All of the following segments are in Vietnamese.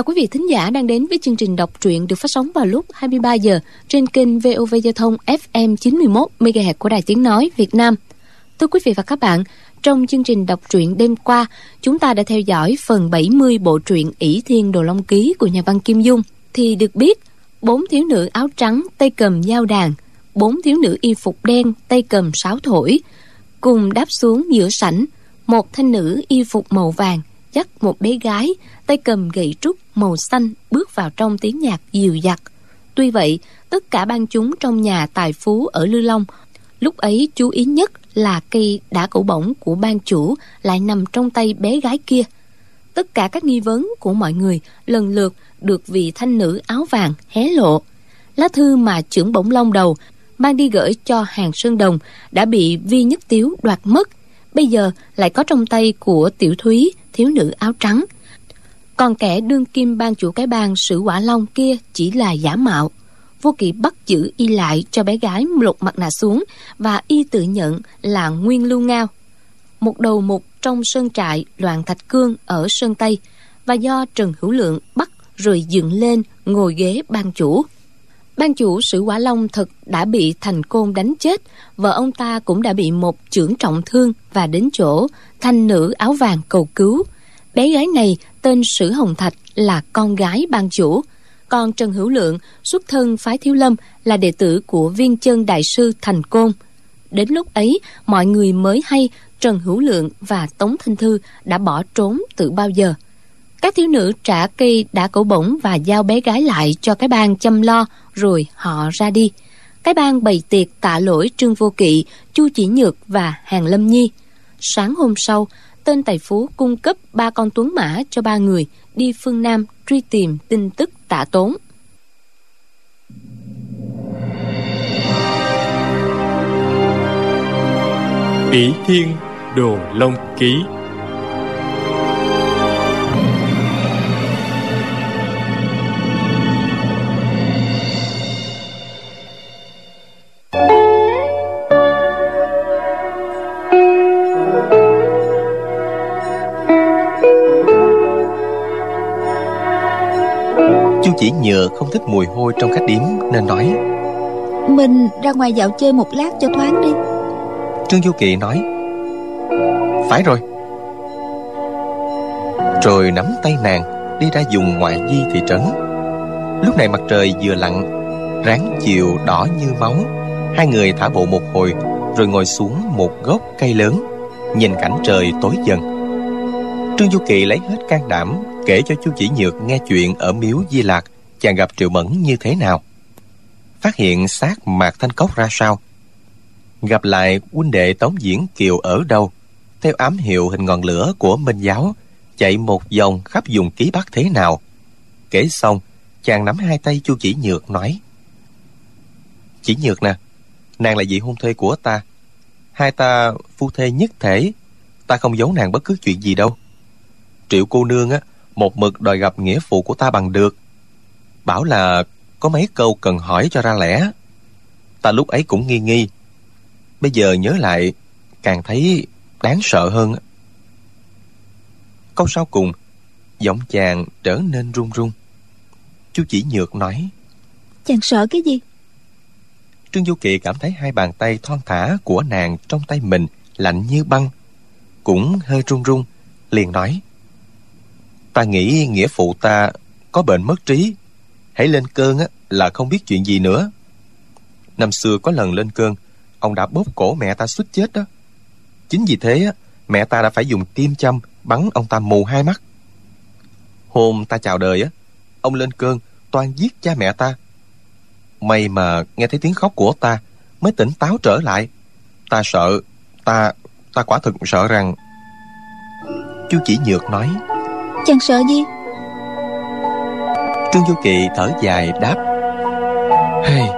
Chào quý vị thính giả đang đến với chương trình đọc truyện được phát sóng vào lúc 23 giờ trên kênh VOV Giao thông FM 91 MHz của Đài Tiếng nói Việt Nam. Thưa quý vị và các bạn, trong chương trình đọc truyện đêm qua, chúng ta đã theo dõi phần 70 bộ truyện ỷ Thiên Đồ Long Ký của nhà văn Kim Dung thì được biết bốn thiếu nữ áo trắng tay cầm dao đàn, bốn thiếu nữ y phục đen tay cầm sáo thổi cùng đáp xuống giữa sảnh, một thanh nữ y phục màu vàng dắt một bé gái tay cầm gậy trúc màu xanh bước vào trong tiếng nhạc dịu dặt. Tuy vậy, tất cả ban chúng trong nhà tài phú ở Lư Long lúc ấy chú ý nhất là cây đã cổ bổng của ban chủ lại nằm trong tay bé gái kia. Tất cả các nghi vấn của mọi người lần lượt được vị thanh nữ áo vàng hé lộ. Lá thư mà trưởng bổng long đầu mang đi gửi cho hàng sơn đồng đã bị vi nhất tiếu đoạt mất bây giờ lại có trong tay của tiểu thúy thiếu nữ áo trắng. Còn kẻ đương kim ban chủ cái bang sử quả long kia chỉ là giả mạo. Vô kỵ bắt giữ y lại cho bé gái lột mặt nạ xuống và y tự nhận là nguyên lưu ngao. Một đầu mục trong sơn trại loạn thạch cương ở sơn tây và do trần hữu lượng bắt rồi dựng lên ngồi ghế ban chủ ban chủ sử quả long thật đã bị thành côn đánh chết, vợ ông ta cũng đã bị một chưởng trọng thương và đến chỗ thanh nữ áo vàng cầu cứu. Bé gái này tên sử hồng thạch là con gái ban chủ. Còn trần hữu lượng, xuất thân phái thiếu lâm, là đệ tử của viên chân đại sư thành côn. Đến lúc ấy, mọi người mới hay trần hữu lượng và tống thanh thư đã bỏ trốn từ bao giờ các thiếu nữ trả cây đã cổ bổng và giao bé gái lại cho cái bang chăm lo, rồi họ ra đi. Cái bang bày tiệc tạ lỗi trương vô kỵ, chu chỉ nhược và hàng lâm nhi. Sáng hôm sau, tên tài phú cung cấp ba con tuấn mã cho ba người đi phương nam truy tìm tin tức tạ tốn. Ỷ thiên đồ long ký chỉ nhờ không thích mùi hôi trong khách điếm nên nói. Mình ra ngoài dạo chơi một lát cho thoáng đi. Trương Du Kỳ nói. Phải rồi. Rồi nắm tay nàng Đi ra dùng ngoại di thị trấn. Lúc này mặt trời vừa lặn Ráng chiều đỏ như máu. Hai người thả bộ một hồi Rồi ngồi xuống một gốc cây lớn Nhìn cảnh trời tối dần. Trương Du Kỳ lấy hết can đảm kể cho chu chỉ nhược nghe chuyện ở miếu di lạc chàng gặp triệu mẫn như thế nào? Phát hiện xác mạc thanh cốc ra sao? Gặp lại huynh đệ tống diễn kiều ở đâu? Theo ám hiệu hình ngọn lửa của minh giáo, chạy một vòng khắp vùng ký bắc thế nào? Kể xong, chàng nắm hai tay chu chỉ nhược nói, chỉ nhược nè, nàng là vị hôn thê của ta. Hai ta phu thê nhất thể, ta không giấu nàng bất cứ chuyện gì đâu. Triệu cô nương á, một mực đòi gặp nghĩa phụ của ta bằng được bảo là có mấy câu cần hỏi cho ra lẽ. Ta lúc ấy cũng nghi nghi. Bây giờ nhớ lại càng thấy đáng sợ hơn. Câu sau cùng giọng chàng trở nên run run. Chú chỉ nhược nói chàng sợ cái gì? Trương du kỳ cảm thấy hai bàn tay thon thả của nàng trong tay mình lạnh như băng cũng hơi run run liền nói ta nghĩ nghĩa phụ ta có bệnh mất trí hãy lên cơn á, là không biết chuyện gì nữa. Năm xưa có lần lên cơn, ông đã bóp cổ mẹ ta suýt chết đó. Chính vì thế á, mẹ ta đã phải dùng kim châm bắn ông ta mù hai mắt. Hôm ta chào đời á, ông lên cơn, toan giết cha mẹ ta. May mà nghe thấy tiếng khóc của ta, mới tỉnh táo trở lại. Ta sợ, ta ta quả thực sợ rằng chú chỉ nhược nói, Chàng sợ gì? Trương Du Kỳ thở dài đáp. Hey,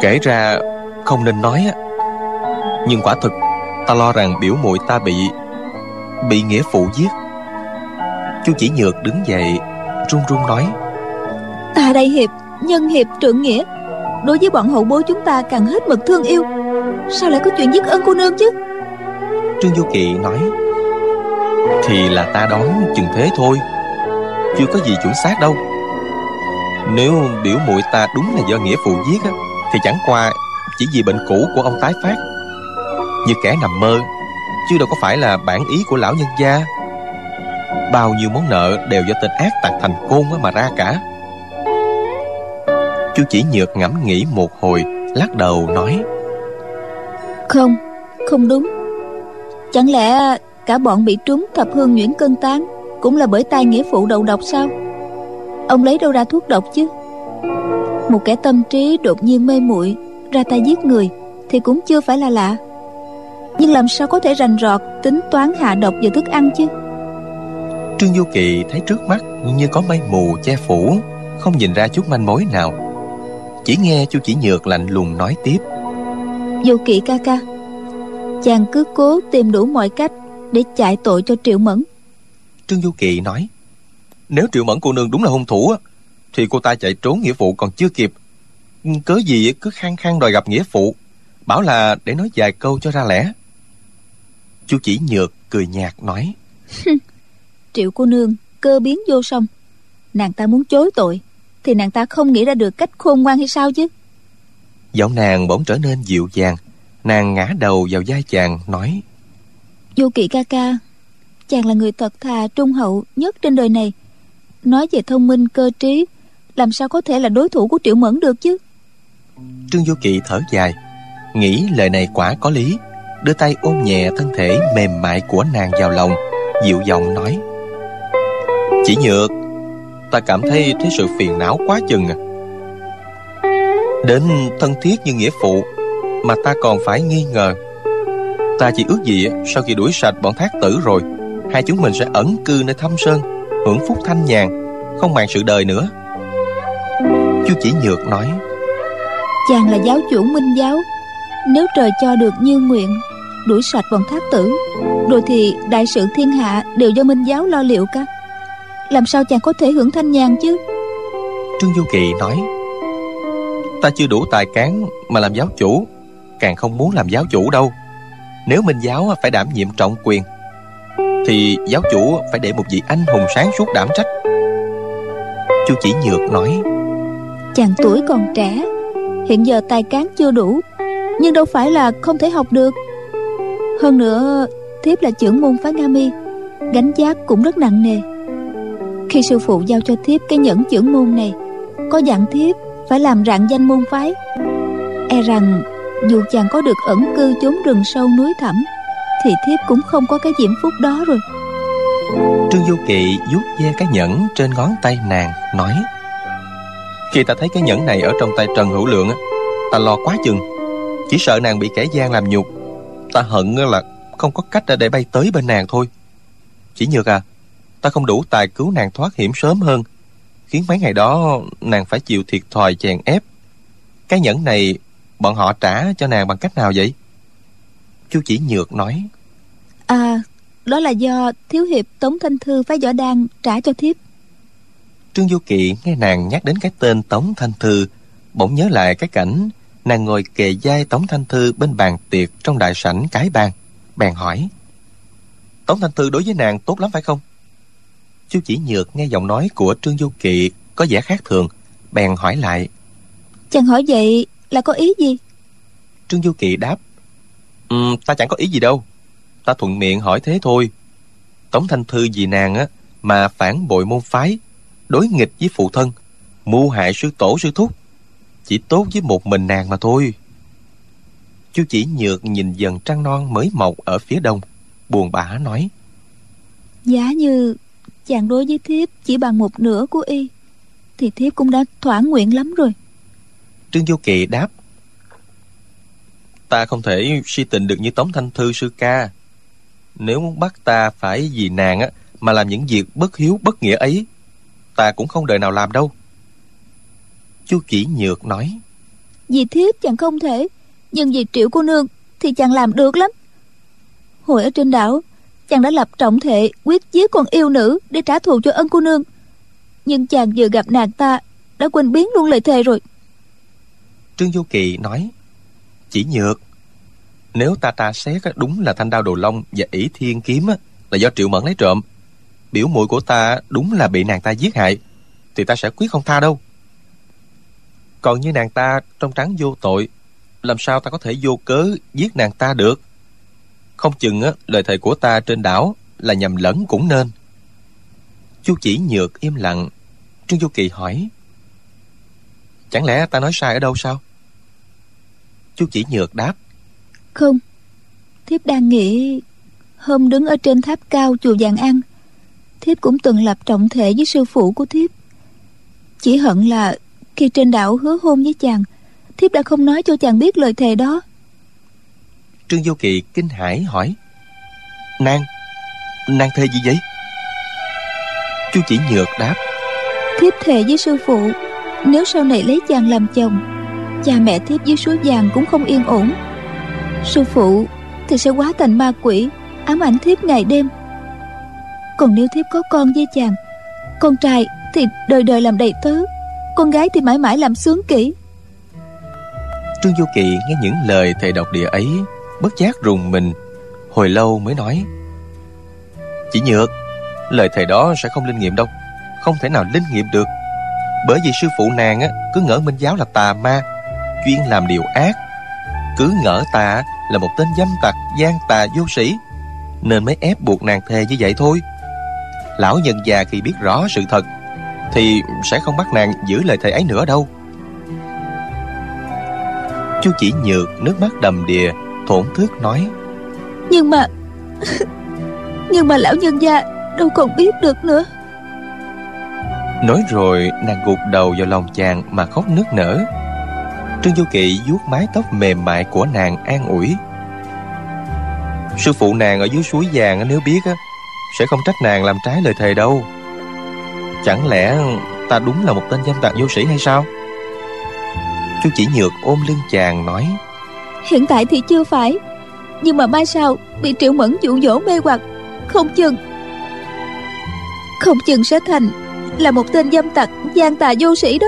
Kể ra không nên nói á. Nhưng quả thực Ta lo rằng biểu muội ta bị Bị nghĩa phụ giết. Chu chỉ nhược đứng dậy Run run nói. Ta đây hiệp Nhân hiệp trượng nghĩa. Đối với bọn hậu bối chúng ta càng hết mực thương yêu. Sao lại có chuyện giết ân cô nương chứ? Trương Du Kỳ nói. Thì là ta đoán chừng thế thôi. Chưa có gì chuẩn xác đâu nếu biểu muội ta đúng là do nghĩa phụ giết á Thì chẳng qua chỉ vì bệnh cũ của ông tái phát. Như kẻ nằm mơ Chứ đâu có phải là bản ý của lão nhân gia. Bao nhiêu món nợ đều do tên ác tặc thành côn mà ra cả. Chú chỉ nhược ngẫm nghĩ một hồi Lắc đầu nói Không, không đúng. Chẳng lẽ cả bọn bị trúng thập hương nhuyễn cân tán Cũng là bởi tay nghĩa phụ đầu độc sao? Ông lấy đâu ra thuốc độc chứ? Một kẻ tâm trí đột nhiên mê muội Ra tay giết người Thì cũng chưa phải là lạ. Nhưng làm sao có thể rành rọt Tính toán hạ độc vào thức ăn chứ? Trương Du Kỳ thấy trước mắt như có mây mù che phủ Không nhìn ra chút manh mối nào. Chỉ nghe chu chỉ nhược lạnh lùng nói tiếp. Du Kỳ ca ca Chàng cứ cố tìm đủ mọi cách Để chạy tội cho Triệu Mẫn. Trương Du Kỳ nói Nếu Triệu Mẫn cô nương đúng là hung thủ Thì cô ta chạy trốn nghĩa phụ còn chưa kịp. Cớ gì cứ khăng khăng đòi gặp nghĩa phụ Bảo là để nói vài câu cho ra lẽ. Chu chỉ nhược cười nhạt nói. Triệu cô nương cơ biến vô song. Nàng ta muốn chối tội Thì nàng ta không nghĩ ra được cách khôn ngoan hay sao chứ? Giọng nàng bỗng trở nên dịu dàng Nàng ngã đầu vào vai chàng nói. Vô kỵ ca ca Chàng là người thật thà trung hậu nhất trên đời này Nói về thông minh, cơ trí, Làm sao có thể là đối thủ của Triệu Mẫn được chứ? Trương Vô Kỵ thở dài, Nghĩ lời này quả có lý, Đưa tay ôm nhẹ thân thể mềm mại của nàng vào lòng, Dịu giọng nói. Chỉ nhược, Ta cảm thấy thấy sự phiền não quá chừng à. Đến thân thiết như nghĩa phụ, Mà ta còn phải nghi ngờ. Ta chỉ ước gì Sau khi đuổi sạch bọn thác tử rồi, Hai chúng mình sẽ ẩn cư nơi thâm sơn. Hưởng phúc thanh nhàn Không màng sự đời nữa. Chú chỉ nhược nói Chàng là giáo chủ minh giáo. Nếu trời cho được như nguyện Đuổi sạch bọn thác tử Rồi thì đại sự thiên hạ Đều do minh giáo lo liệu cả. Làm sao chàng có thể hưởng thanh nhàn chứ? Trương Du Kỳ nói Ta chưa đủ tài cán mà làm giáo chủ Càng không muốn làm giáo chủ đâu. Nếu minh giáo phải đảm nhiệm trọng quyền thì giáo chủ phải để một vị anh hùng sáng suốt đảm trách. Chu chỉ nhược nói, Chàng tuổi còn trẻ, Hiện giờ tài cán chưa đủ, Nhưng đâu phải là không thể học được. Hơn nữa, Thiếp là trưởng môn phái Nga Mi, Gánh giác cũng rất nặng nề. Khi sư phụ giao cho thiếp cái nhẫn trưởng môn này, Có dặn thiếp Phải làm rạng danh môn phái. E rằng, Dù chàng có được ẩn cư chốn rừng sâu núi thẳm thì thiếp cũng không có cái diễm phúc đó rồi. Trương Du Kỵ vuốt ve cái nhẫn trên ngón tay nàng, Nói, Khi ta thấy cái nhẫn này ở trong tay Trần Hữu Lượng Ta lo quá chừng. Chỉ sợ nàng bị kẻ gian làm nhục. Ta hận là không có cách để bay tới bên nàng thôi. Chỉ nhược à Ta không đủ tài cứu nàng thoát hiểm sớm hơn, Khiến mấy ngày đó nàng phải chịu thiệt thòi chèn ép. Cái nhẫn này bọn họ trả cho nàng bằng cách nào vậy? Chú chỉ nhược nói À đó là do thiếu hiệp Tống Thanh Thư phái võ đan trả cho thiếp Trương Du Kỵ nghe nàng nhắc đến cái tên Tống Thanh Thư Bỗng nhớ lại cái cảnh Nàng ngồi kề vai Tống Thanh Thư bên bàn tiệc trong đại sảnh cái bàn Bèn hỏi Tống Thanh Thư đối với nàng tốt lắm phải không? Chú chỉ nhược nghe giọng nói của Trương Du Kỵ có vẻ khác thường Bèn hỏi lại Chàng hỏi vậy là có ý gì? Trương Du Kỵ đáp um, Ta chẳng có ý gì đâu. Ta thuận miệng hỏi thế thôi. Tống Thanh Thư vì nàng á Mà phản bội môn phái Đối nghịch với phụ thân Mưu hại sư tổ sư thúc. Chỉ tốt với một mình nàng mà thôi. Chú chỉ nhược nhìn dần trăng non mới mọc ở phía đông Buồn bã nói. Giá như chàng đối với thiếp chỉ bằng một nửa của y Thì thiếp cũng đã thỏa nguyện lắm rồi. Trương Du Kỳ đáp Ta không thể si tình được như Tống Thanh Thư sư ca. Nếu muốn bắt ta phải vì nàng á Mà làm những việc bất hiếu bất nghĩa ấy Ta cũng không đời nào làm đâu. Chú chỉ nhược nói Vì thiếp chàng không thể Nhưng vì triệu cô nương Thì chàng làm được lắm. Hồi ở trên đảo Chàng đã lập trọng thệ quyết giết con yêu nữ Để trả thù cho ân cô nương. Nhưng chàng vừa gặp nàng ta Đã quên biến luôn lời thề rồi. Trương Du Kỳ nói chỉ nhược. Nếu ta tra xét đúng là thanh đao đồ long Và ỷ thiên kiếm là do triệu mẫn lấy trộm. Biểu muội của ta đúng là bị nàng ta giết hại Thì ta sẽ quyết không tha đâu. Còn như nàng ta trong trắng vô tội Làm sao ta có thể vô cớ giết nàng ta được? Không chừng á, lời thầy của ta trên đảo Là nhầm lẫn cũng nên. Chu chỉ nhược im lặng Trương Du Kỳ hỏi Chẳng lẽ ta nói sai ở đâu sao? Chu chỉ nhược đáp. Không. Thiếp đang nghĩ Hôm đứng ở trên tháp cao chùa Vàng Ăn Thiếp cũng từng lập trọng thể với sư phụ của Thiếp. Chỉ hận là Khi trên đảo hứa hôn với chàng Thiếp đã không nói cho chàng biết lời thề đó. Trương Du Kỳ kinh hãi hỏi Nàng Nàng thề gì vậy? Chu chỉ nhược đáp Thiếp thề với sư phụ Nếu sau này lấy chàng làm chồng Cha mẹ thiếp dưới suối vàng cũng không yên ổn. Sư phụ Thì sẽ quá thành ma quỷ Ám ảnh thiếp ngày đêm. Còn nếu thiếp có con với chàng Con trai thì đời đời làm đầy tớ Con gái thì mãi mãi làm sướng kỹ. Trương Du Kỳ nghe những lời thầy độc địa ấy Bất giác rùng mình Hồi lâu mới nói Chỉ nhược Lời thầy đó sẽ không linh nghiệm đâu Không thể nào linh nghiệm được. Bởi vì sư phụ nàng á, cứ ngỡ Minh Giáo là tà ma Chuyên làm điều ác. Cứ ngỡ ta là một tên dâm tặc gian tà vô sĩ Nên mới ép buộc nàng thề như vậy thôi. Lão nhân già khi biết rõ sự thật Thì sẽ không bắt nàng giữ lời thầy ấy nữa đâu. Chu chỉ nhược nước mắt đầm đìa Thổn thức nói Nhưng mà Nhưng mà lão nhân gia đâu còn biết được nữa. Nói rồi nàng gục đầu vào lòng chàng mà khóc nức nở Trương Du Kỵ vuốt mái tóc mềm mại của nàng an ủi. Sư phụ nàng ở dưới suối vàng nếu biết á, Sẽ không trách nàng làm trái lời thề đâu. Chẳng lẽ ta đúng là một tên dâm tặc vô sĩ hay sao? Chu chỉ nhược ôm lưng chàng nói, Hiện tại thì chưa phải, Nhưng mà mai sau Bị triệu mẫn dụ dỗ mê hoặc, Không chừng Không chừng sẽ thành Là một tên dâm tặc gian tà vô sĩ đó.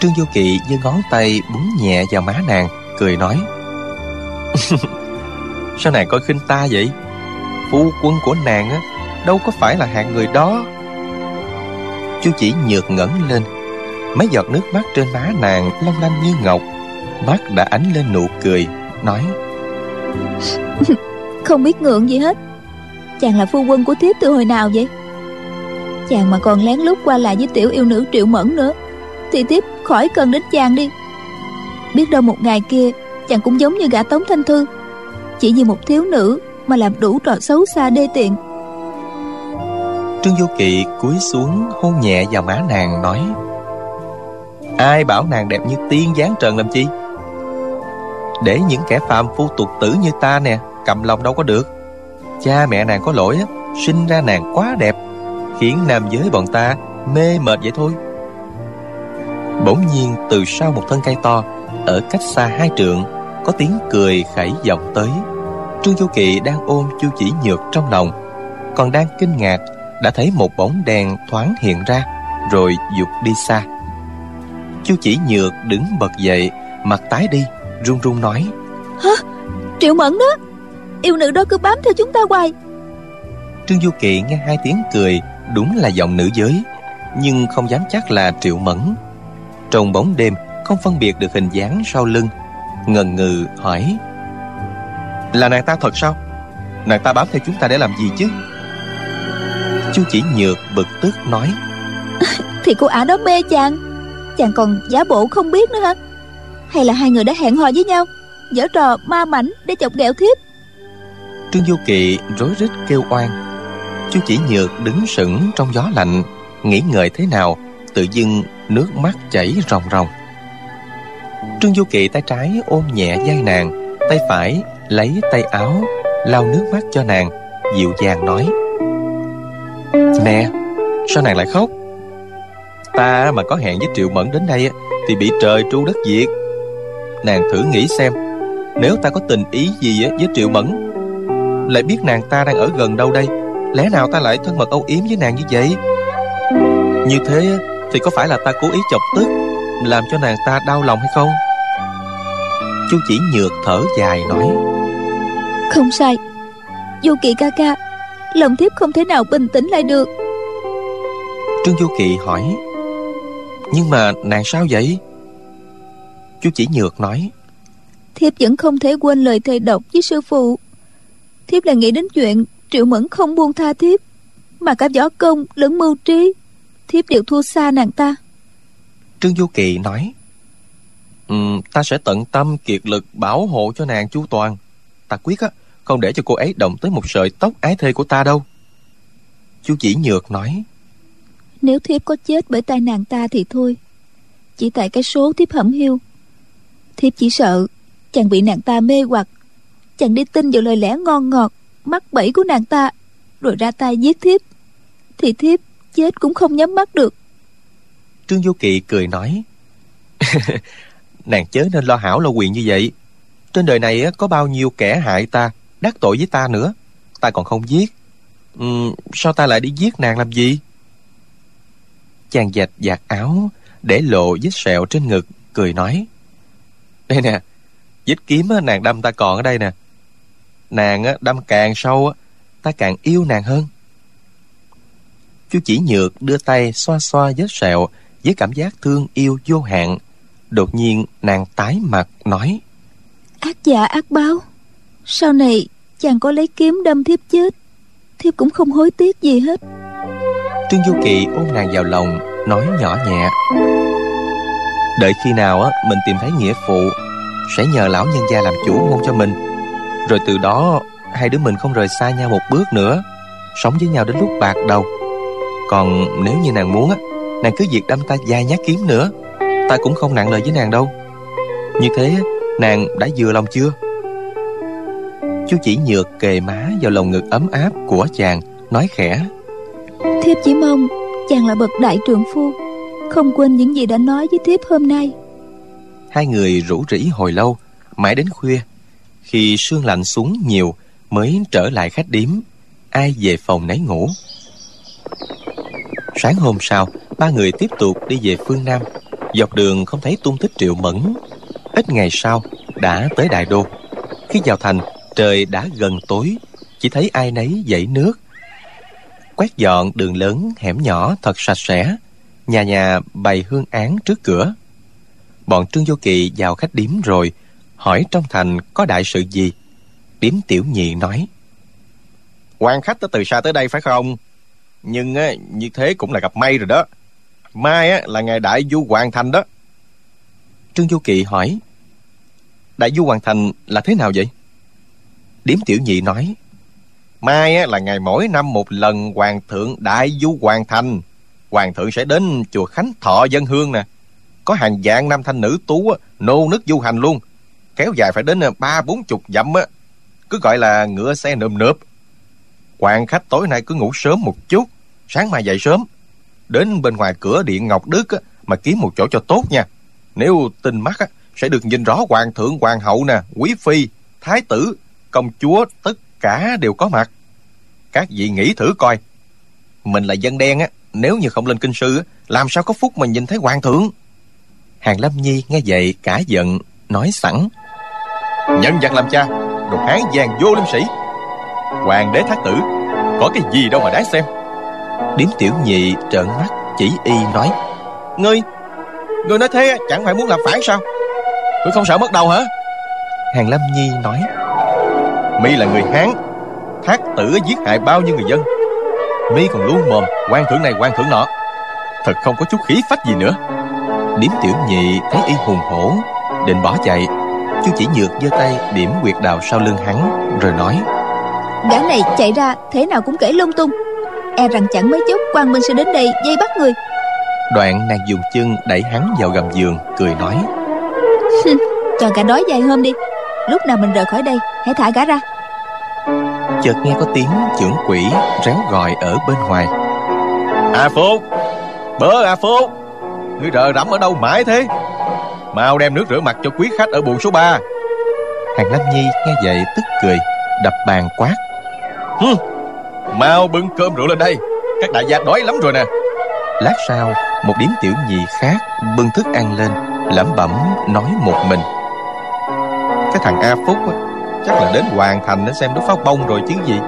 Trương Du Kỵ giơ ngón tay búng nhẹ vào má nàng, Cười nói, Sao nàng coi khinh ta vậy? Phu quân của nàng á, Đâu có phải là hạng người đó. Chu chỉ nhược ngẩn lên, Mấy giọt nước mắt trên má nàng Long lanh như ngọc, Mắt đã ánh lên nụ cười, Nói, Không biết ngượng gì hết. Chàng là phu quân của thiếp từ hồi nào vậy? Chàng mà còn lén lút qua lại với tiểu yêu nữ triệu mẫn nữa. Thì tiếp, khỏi cần đến chàng đi. Biết đâu một ngày kia, Chàng cũng giống như gã tống thanh thư. Chỉ vì một thiếu nữ Mà làm đủ trò xấu xa đê tiện. Trương Du Kỵ cúi xuống, hôn nhẹ vào má nàng, nói, Ai bảo nàng đẹp như tiên dáng trần làm chi? Để những kẻ phàm phu tục tử như ta nè, Cầm lòng đâu có được. Cha mẹ nàng có lỗi á, Sinh ra nàng quá đẹp, Khiến nam giới bọn ta mê mệt vậy thôi. Bỗng nhiên từ sau một thân cây to Ở cách xa hai trượng Có tiếng cười khẩy vọng tới. Trương Du Kỵ đang ôm Chu Chỉ Nhược trong lòng Còn đang kinh ngạc Đã thấy một bóng đèn thoáng hiện ra Rồi dục đi xa. Chu Chỉ Nhược đứng bật dậy Mặt tái đi Run run nói Hả? Triệu Mẫn đó Yêu nữ đó cứ bám theo chúng ta hoài. Trương Du Kỵ nghe hai tiếng cười Đúng là giọng nữ giới Nhưng không dám chắc là Triệu Mẫn Trong bóng đêm Không phân biệt được hình dáng sau lưng. Ngần ngừ hỏi Là nàng ta thật sao? Nàng ta bám theo chúng ta để làm gì chứ? Chu chỉ nhược bực tức nói Thì cô ả đó mê chàng. Chàng còn giả bộ không biết nữa hả? Hay là hai người đã hẹn hò với nhau Giở trò ma mảnh để chọc ghẹo thiếp Trương Du Kỵ rối rít kêu oan. Chu chỉ nhược đứng sững trong gió lạnh Nghĩ ngợi thế nào Tự dưng nước mắt chảy ròng ròng. Trương Du Kỵ tay trái ôm nhẹ vai nàng, Tay phải lấy tay áo, lau nước mắt cho nàng, Dịu dàng nói. Nè, Sao nàng lại khóc? Ta mà có hẹn với Triệu Mẫn đến đây Thì bị trời tru đất diệt. Nàng thử nghĩ xem, Nếu ta có tình ý gì với Triệu Mẫn, Lại biết nàng ta đang ở gần đâu đây? Lẽ nào ta lại thân mật âu yếm với nàng như vậy? Như thế thì có phải là ta cố ý chọc tức Làm cho nàng ta đau lòng hay không? Chu chỉ nhược thở dài nói. Không sai. Vô kỳ ca ca Lòng thiếp không thể nào bình tĩnh lại được. Trương Du Kỵ hỏi. Nhưng mà nàng sao vậy? Chú chỉ nhược nói. Thiếp vẫn không thể quên lời thầy độc với sư phụ. Thiếp là nghĩ đến chuyện Triệu Mẫn không buông tha thiếp Mà cả võ công lẫn mưu trí Thiếp đều thua xa nàng ta. Trương Du Kỳ nói um, Ta sẽ tận tâm kiệt lực bảo hộ cho nàng chu toàn. Ta quyết á Không để cho cô ấy động tới một sợi tóc ái thê của ta đâu. Chú chỉ nhược nói Nếu thiếp có chết bởi tay nàng ta thì thôi. Chỉ tại cái số thiếp hẩm hiu. Thiếp chỉ sợ Chàng bị nàng ta mê hoặc. Chàng đi tin vào lời lẽ ngon ngọt Mắc bẫy của nàng ta Rồi ra tay giết thiếp. Thì thiếp chết cũng không nhắm mắt được. Trương Du Kỵ cười nói Nàng chớ nên lo hảo lo quyền như vậy. Trên đời này có bao nhiêu kẻ hại ta Đắc tội với ta nữa Ta còn không giết. Ừ, Sao ta lại đi giết nàng làm gì? Chàng dạch giặt áo Để lộ vết sẹo trên ngực Cười nói Đây nè Vết kiếm nàng đâm ta còn ở đây nè. Nàng đâm càng sâu Ta càng yêu nàng hơn. Chú chỉ nhược đưa tay xoa xoa vết sẹo với cảm giác thương yêu vô hạn. Đột nhiên nàng tái mặt nói ác dạ ác báo sau này chàng có lấy kiếm đâm thiếp chết thiếp cũng không hối tiếc gì hết. Trương du kỳ ôm nàng vào lòng nói nhỏ nhẹ đợi khi nào á mình tìm thấy nghĩa phụ sẽ nhờ lão nhân gia làm chủ hôn cho mình. Rồi từ đó hai đứa mình không rời xa nhau một bước nữa sống với nhau đến lúc bạc đầu còn nếu như nàng muốn á Nàng cứ việc đâm ta vài nhát kiếm nữa. Ta cũng không nặng lời với nàng đâu. Như thế nàng đã vừa lòng chưa? Chú chỉ nhược kề má vào lồng ngực ấm áp của chàng Nói khẽ. Thiếp chỉ mong chàng là bậc đại trượng phu Không quên những gì đã nói với thiếp hôm nay. Hai người rủ rỉ hồi lâu Mãi đến khuya. Khi sương lạnh xuống nhiều Mới trở lại khách điếm. Ai về phòng nấy ngủ Sáng hôm sau ba người tiếp tục đi về phương Nam. Dọc đường không thấy tung tích triệu mẫn. Ít ngày sau, đã tới Đại Đô. Khi vào thành, trời đã gần tối, chỉ thấy ai nấy dậy nước. Quét dọn đường lớn, hẻm nhỏ thật sạch sẽ. Nhà nhà bày hương án trước cửa. Bọn Trương Vô Kỳ vào khách điếm rồi, hỏi trong thành có đại sự gì. Điếm tiểu nhị nói. quan khách tới từ xa tới đây phải không? Nhưng á, như thế cũng là gặp may rồi đó. Mai á, là ngày đại du hoàn thành đó. Trương Du Kỵ hỏi, Đại du hoàn thành là thế nào vậy? Điếm tiểu nhị nói, Mai á, là ngày mỗi năm một lần hoàng thượng đại du hoàn thành. Hoàng thượng sẽ đến chùa Khánh Thọ dân hương nè. Có hàng vạn nam thanh nữ tú á, nô nức du hành luôn. Kéo dài phải đến ờ, ba bốn chục dặm á. Cứ gọi là ngựa xe nườm nượp. Hoàng khách tối nay cứ ngủ sớm một chút. Sáng mai dậy sớm Đến bên ngoài cửa điện Ngọc Đức á, mà kiếm một chỗ cho tốt nha. Nếu tinh mắt á, sẽ được nhìn rõ hoàng thượng, hoàng hậu nè, quý phi, thái tử, công chúa, tất cả đều có mặt. Các vị nghĩ thử coi. Mình là dân đen á, nếu như không lên kinh sư á, làm sao có phúc mà nhìn thấy hoàng thượng? Hàng Lâm Nhi nghe vậy cả giận, nói sẵn. Nhân vật làm cha, đồ hán vàng vô liêm sĩ. Hoàng đế thái tử, có cái gì đâu mà đáng xem. Điếm tiểu nhị trợn mắt chỉ y nói Ngươi Ngươi nói thế chẳng phải muốn làm phản sao? Ngươi không sợ mất đầu hả? Hàng Lâm Nhi nói Mi là người Hán Thác tử giết hại bao nhiêu người dân. Mi còn luôn mồm quan thượng này quan thượng nọ. Thật không có chút khí phách gì nữa. Điếm tiểu nhị thấy y hùng hổ Định bỏ chạy. Chú chỉ nhược giơ tay điểm quyệt đào sau lưng hắn Rồi nói Gã này chạy ra thế nào cũng kể lung tung e rằng chẳng mấy chốc quan minh sẽ đến đây dây bắt người. Đoạn nàng dùng chân đẩy hắn vào gầm giường cười nói. Cho gã đói dài hôm đi. Lúc nào mình rời khỏi đây hãy thả gã ra. Chợt nghe có tiếng trưởng quỷ réo gọi ở bên ngoài. A phúc bớ a phúc ngươi rờ rẫm ở đâu mãi thế? Mau đem nước rửa mặt cho quý khách ở buồng số 3 hàng lâm nhi nghe vậy tức cười đập bàn quát. Hừ, Mau bưng cơm rượu lên đây. Các đại gia đói lắm rồi nè. Lát sau Một điếm tiểu nhị khác bưng thức ăn lên lẩm bẩm nói một mình. Cái thằng A Phúc á, Chắc là đến hoàn thành để xem đứa pháo bông rồi chứ gì.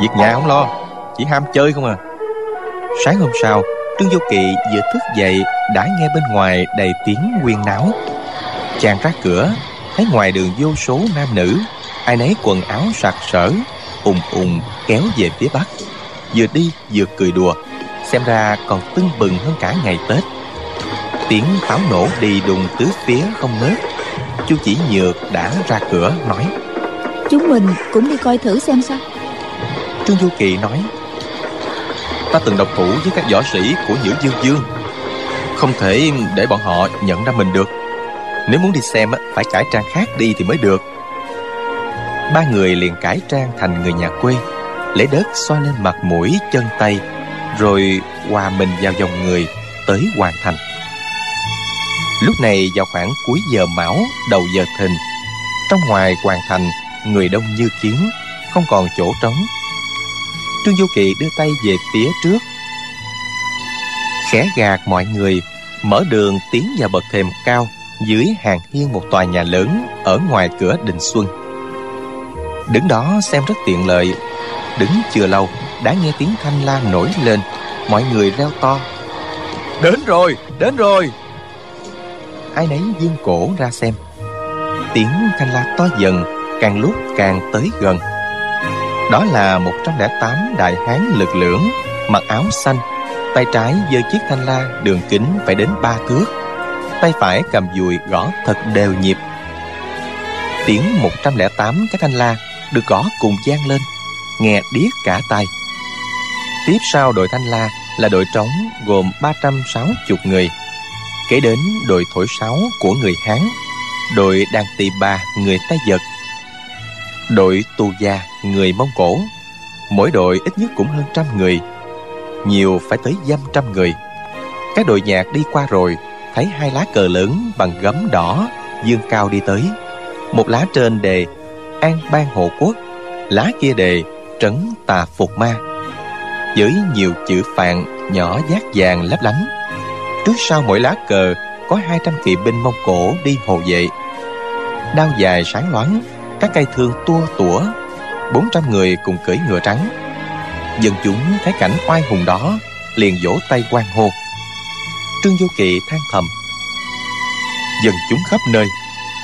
Việc nhà không lo Chỉ ham chơi không à. Sáng hôm sau Trương Vô Kỵ vừa thức dậy Đã nghe bên ngoài đầy tiếng quyên náo. Chàng ra cửa Thấy ngoài đường vô số nam nữ Ai nấy quần áo sặc sỡ ùng ùng kéo về phía bắc. Vừa đi vừa cười đùa Xem ra còn tưng bừng hơn cả ngày Tết. Tiếng pháo nổ đi đùng tứ phía không ngớt. Chu chỉ nhược đã ra cửa nói Chúng mình cũng đi coi thử xem sao. Trương Du Kỳ nói Ta từng độc thủ với các võ sĩ của Nhữ Dương Dương. Không thể để bọn họ nhận ra mình được. Nếu muốn đi xem Phải cải trang khác đi thì mới được Ba người liền cải trang thành người nhà quê, Lấy đất xoa lên mặt mũi, chân tay, Rồi hòa mình vào dòng người Tới hoàn thành. Lúc này vào khoảng cuối giờ mão, Đầu giờ thìn, Trong ngoài hoàn thành, Người đông như kiến, Không còn chỗ trống. Trương Du Kỳ đưa tay về phía trước, Khẽ gạt mọi người, Mở đường tiến vào bậc thềm cao Dưới hàng hiên một tòa nhà lớn Ở ngoài cửa Đình Xuân. Đứng đó xem rất tiện lợi. Đứng chưa lâu Đã nghe tiếng thanh la nổi lên. Mọi người reo to. Đến rồi, đến rồi. Ai nấy dương cổ ra xem. Tiếng thanh la to dần Càng lúc càng tới gần. Đó là 108 đại hán lực lưỡng Mặc áo xanh. Tay trái giơ chiếc thanh la đường kính phải đến ba thước. Tay phải cầm dùi gõ thật đều nhịp. Tiếng 108 cái thanh la được gõ cùng gian lên, nghe điếc cả tai. Tiếp sau đội thanh la là đội trống gồm 360 người. Kể đến đội thổi sáo của người hán, đội đàn tỳ bà, người tây giật. Đội tù gia, người mông cổ. Mỗi đội ít nhất cũng hơn trăm người, nhiều phải tới dăm trăm người. Các đội nhạc đi qua rồi, thấy hai lá cờ lớn bằng gấm đỏ, dương cao đi tới. Một lá trên đề an ban hộ quốc, lá kia đề trấn tà phục ma. Với nhiều chữ phạn nhỏ giác vàng lấp lánh, trước sau mỗi lá cờ có 200 kỵ binh mông cổ đi hộ vệ. Đao dài sáng loáng, các cây thương tua tủa 400 người cùng cưỡi ngựa trắng. Dân chúng thấy cảnh oai hùng đó, liền vỗ tay quan hô. Trương vô kỵ than thầm, dân chúng khắp nơi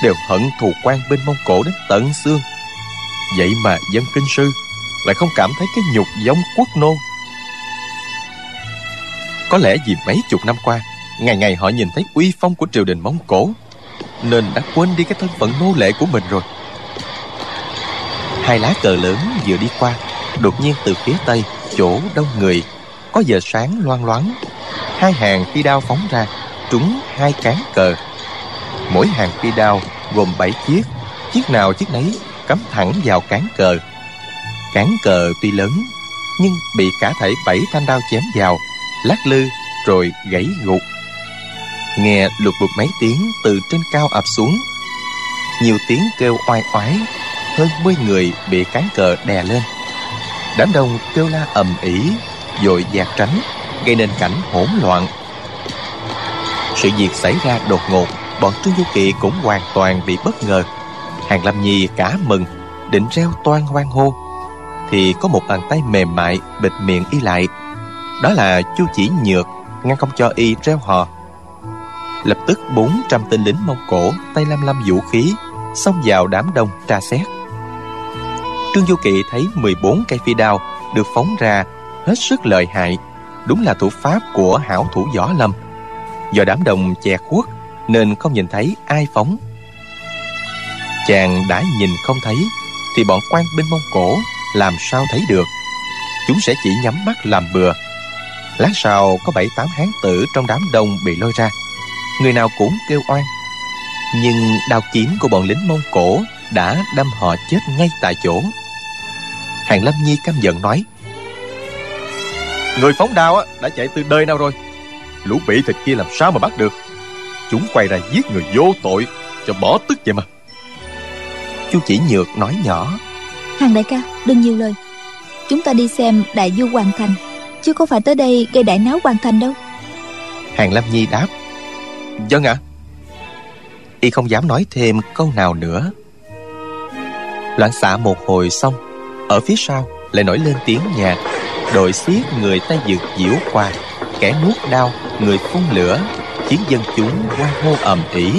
đều hận thù quan bên mông cổ đến tận xương. Vậy mà dân kinh sư lại không cảm thấy cái nhục giống quốc nô. Có lẽ vì mấy chục năm qua, ngày ngày họ nhìn thấy uy phong của triều đình mông cổ, nên đã quên đi cái thân phận nô lệ của mình rồi. Hai lá cờ lớn vừa đi qua, đột nhiên từ phía tây, chỗ đông người, có giờ sáng loang loáng. Hai hàng phi đao phóng ra, trúng hai cán cờ mỗi hàng phi đao gồm bảy chiếc. Chiếc nào chiếc nấy, cắm thẳng vào cán cờ. Cán cờ tuy lớn, nhưng bị cả thể bảy thanh đao chém vào, lắc lư rồi gãy gục. Nghe lục bục mấy tiếng từ trên cao ập xuống, nhiều tiếng kêu oai oái, hơn mươi người bị cán cờ đè lên. Đám đông kêu la ầm ĩ, dội dạt tránh, gây nên cảnh hỗn loạn. Sự việc xảy ra đột ngột bọn trương du kỵ cũng hoàn toàn bị bất ngờ. Hàng lâm nhi cả mừng, định reo toan hoan hô. Thì có một bàn tay mềm mại bịt miệng y lại. Đó là chu chỉ nhược, ngăn không cho y reo hò. Lập tức 400 tên lính mông cổ, tay lăm lăm vũ khí, xông vào đám đông tra xét. Trương du kỵ thấy 14 cây phi đao được phóng ra hết sức lợi hại, đúng là thủ pháp của hảo thủ võ lâm. Do đám đông che khuất nên không nhìn thấy ai phóng. Chàng đã nhìn không thấy, thì bọn quan binh mông cổ làm sao thấy được? Chúng sẽ chỉ nhắm mắt làm bừa. Lát sau có bảy tám hán tử trong đám đông bị lôi ra. Người nào cũng kêu oan. Nhưng đao kiếm của bọn lính mông cổ đã đâm họ chết ngay tại chỗ. Hàng lâm nhi căm giận nói, người phóng đao đã chạy từ đời nào rồi? Lũ bị thịt kia làm sao mà bắt được? Chúng quay ra giết người vô tội cho bỏ tức vậy mà. Chu chỉ nhược nói nhỏ. Hàng đại ca đừng nhiều lời. Chúng ta đi xem đại du hoàn thành. Chứ không phải tới đây gây đại náo hoàn thành đâu. Hàng lâm nhi đáp. Vâng ạ. Y không dám nói thêm câu nào nữa. Loạn xạ một hồi xong ở phía sau lại nổi lên tiếng nhạc. Đội xiết người tay dược diễu qua kẻ nuốt đau người phun lửa khiến dân chúng hoan hô ầm ĩ.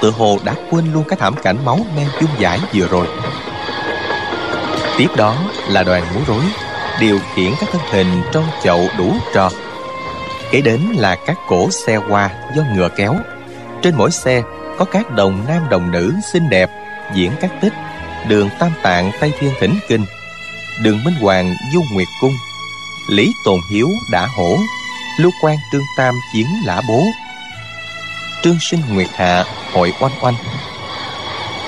Tự hồ đã quên luôn cái thảm cảnh máu men chung giải vừa rồi. Tiếp đó là đoàn múa rối, điều khiển các thân hình trong chậu đủ trò. Kế đến là các cổ xe hoa do ngựa kéo. Trên mỗi xe có các đồng nam đồng nữ xinh đẹp diễn các tích. Đường tam tạng tây thiên thỉnh kinh, đường minh hoàng du nguyệt cung, lý tồn hiếu đã hổ, lưu quan trương tam chiến lã bố trương sinh nguyệt hạ hội oanh oanh.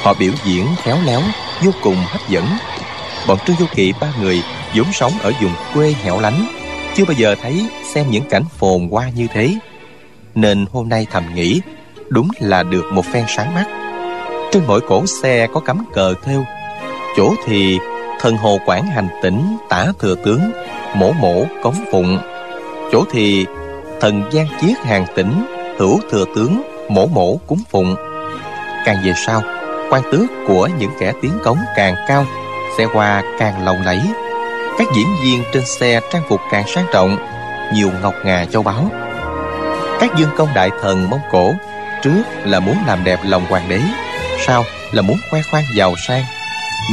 Họ biểu diễn khéo léo, vô cùng hấp dẫn. Bọn trương du kỵ ba người vốn sống ở vùng quê hẻo lánh, chưa bao giờ thấy xem những cảnh phồn hoa như thế. Nên hôm nay thầm nghĩ, đúng là được một phen sáng mắt. Trên mỗi cổ xe có cắm cờ thêu, chỗ thì thần hồ quản hành tỉnh tả thừa tướng, mổ mổ cống phụng. Chỗ thì thần gian chiết hàng tỉnh hữu thừa tướng, mổ mổ cúng phụng. Càng về sau, quan tước của những kẻ tiến cống càng cao xe hoa càng lộng lẫy. Các diễn viên trên xe trang phục càng sang trọng, nhiều ngọc ngà châu báu. Các dương công đại thần mông cổ trước là muốn làm đẹp lòng hoàng đế, sau là muốn khoe khoang giàu sang,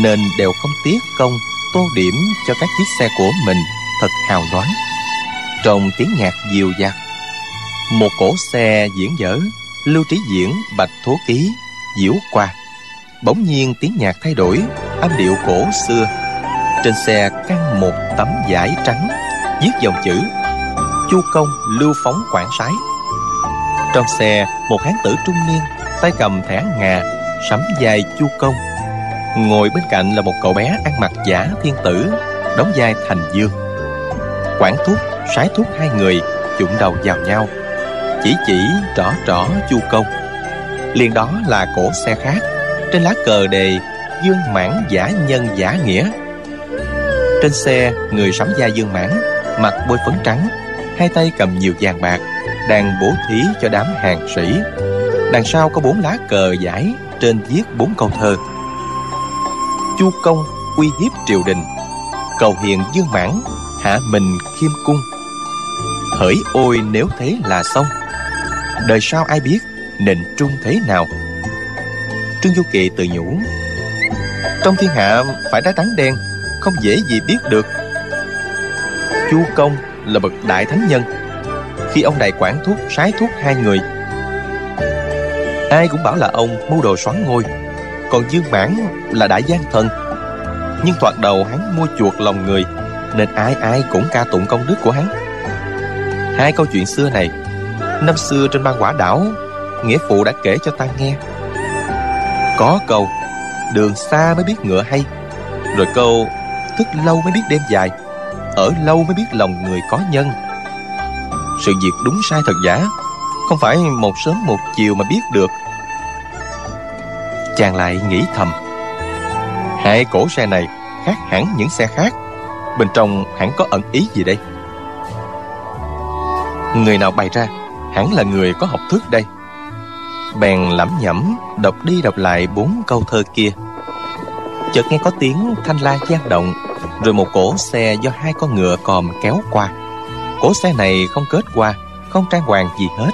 nên đều không tiếc công tô điểm cho các chiếc xe của mình thật hào nhoáng. Trong tiếng nhạc dịu dặt một cổ xe diễn dở, lưu trí diễn, bạch thố ký, diễu qua. Bỗng nhiên tiếng nhạc thay đổi, âm điệu cổ xưa. Trên xe căng một tấm vải trắng, viết dòng chữ, chu công lưu phóng quảng sái. Trong xe, một hán tử trung niên, tay cầm thẻ ngà, sắm vai chu công. Ngồi bên cạnh là một cậu bé ăn mặc giả thiên tử, đóng vai thành dương. Quản thúc, sái thúc hai người chụm đầu vào nhau chỉ chỉ trỏ trỏ chu công. Liền đó là cổ xe khác, trên lá cờ đề dương mãn giả nhân giả nghĩa. Trên xe, người sắm da dương mãn mặt bôi phấn trắng, hai tay cầm nhiều vàng bạc, đang bố thí cho đám hàng sĩ. Đằng sau có bốn lá cờ giải, trên viết bốn câu thơ. Chu công uy hiếp triều đình, cầu hiền dương mãn, hạ mình khiêm cung. Hỡi ôi, nếu thế là xong đời sau ai biết nịnh trung thế nào? Trương du kỳ tự nhủ, trong thiên hạ phải đá trắng đen, không dễ gì biết được. Chu công là bậc đại thánh nhân. Khi ông đại quản thuốc, sái thuốc hai người, ai cũng bảo là ông mưu đồ xoắn ngôi. Còn dương mãn là đại gian thần. Nhưng thoạt đầu hắn mua chuộc lòng người, nên ai ai cũng ca tụng công đức của hắn. Hai câu chuyện xưa này năm xưa trên băng quả đảo, nghĩa phụ đã kể cho ta nghe. Có câu, đường xa mới biết ngựa hay. Rồi câu, thức lâu mới biết đêm dài, ở lâu mới biết lòng người có nhân. Sự việc đúng sai thật giả, không phải một sớm một chiều mà biết được. Chàng lại nghĩ thầm, hai cổ xe này khác hẳn những xe khác, bên trong hẳn có ẩn ý gì đây? Người nào bày ra? Hẳn là người có học thức đây. Bèn lẩm nhẩm đọc đi đọc lại bốn câu thơ kia. Chợt nghe có tiếng thanh la gian động, rồi một cỗ xe do hai con ngựa còm kéo qua. Cỗ xe này không kết qua, không trang hoàng gì hết.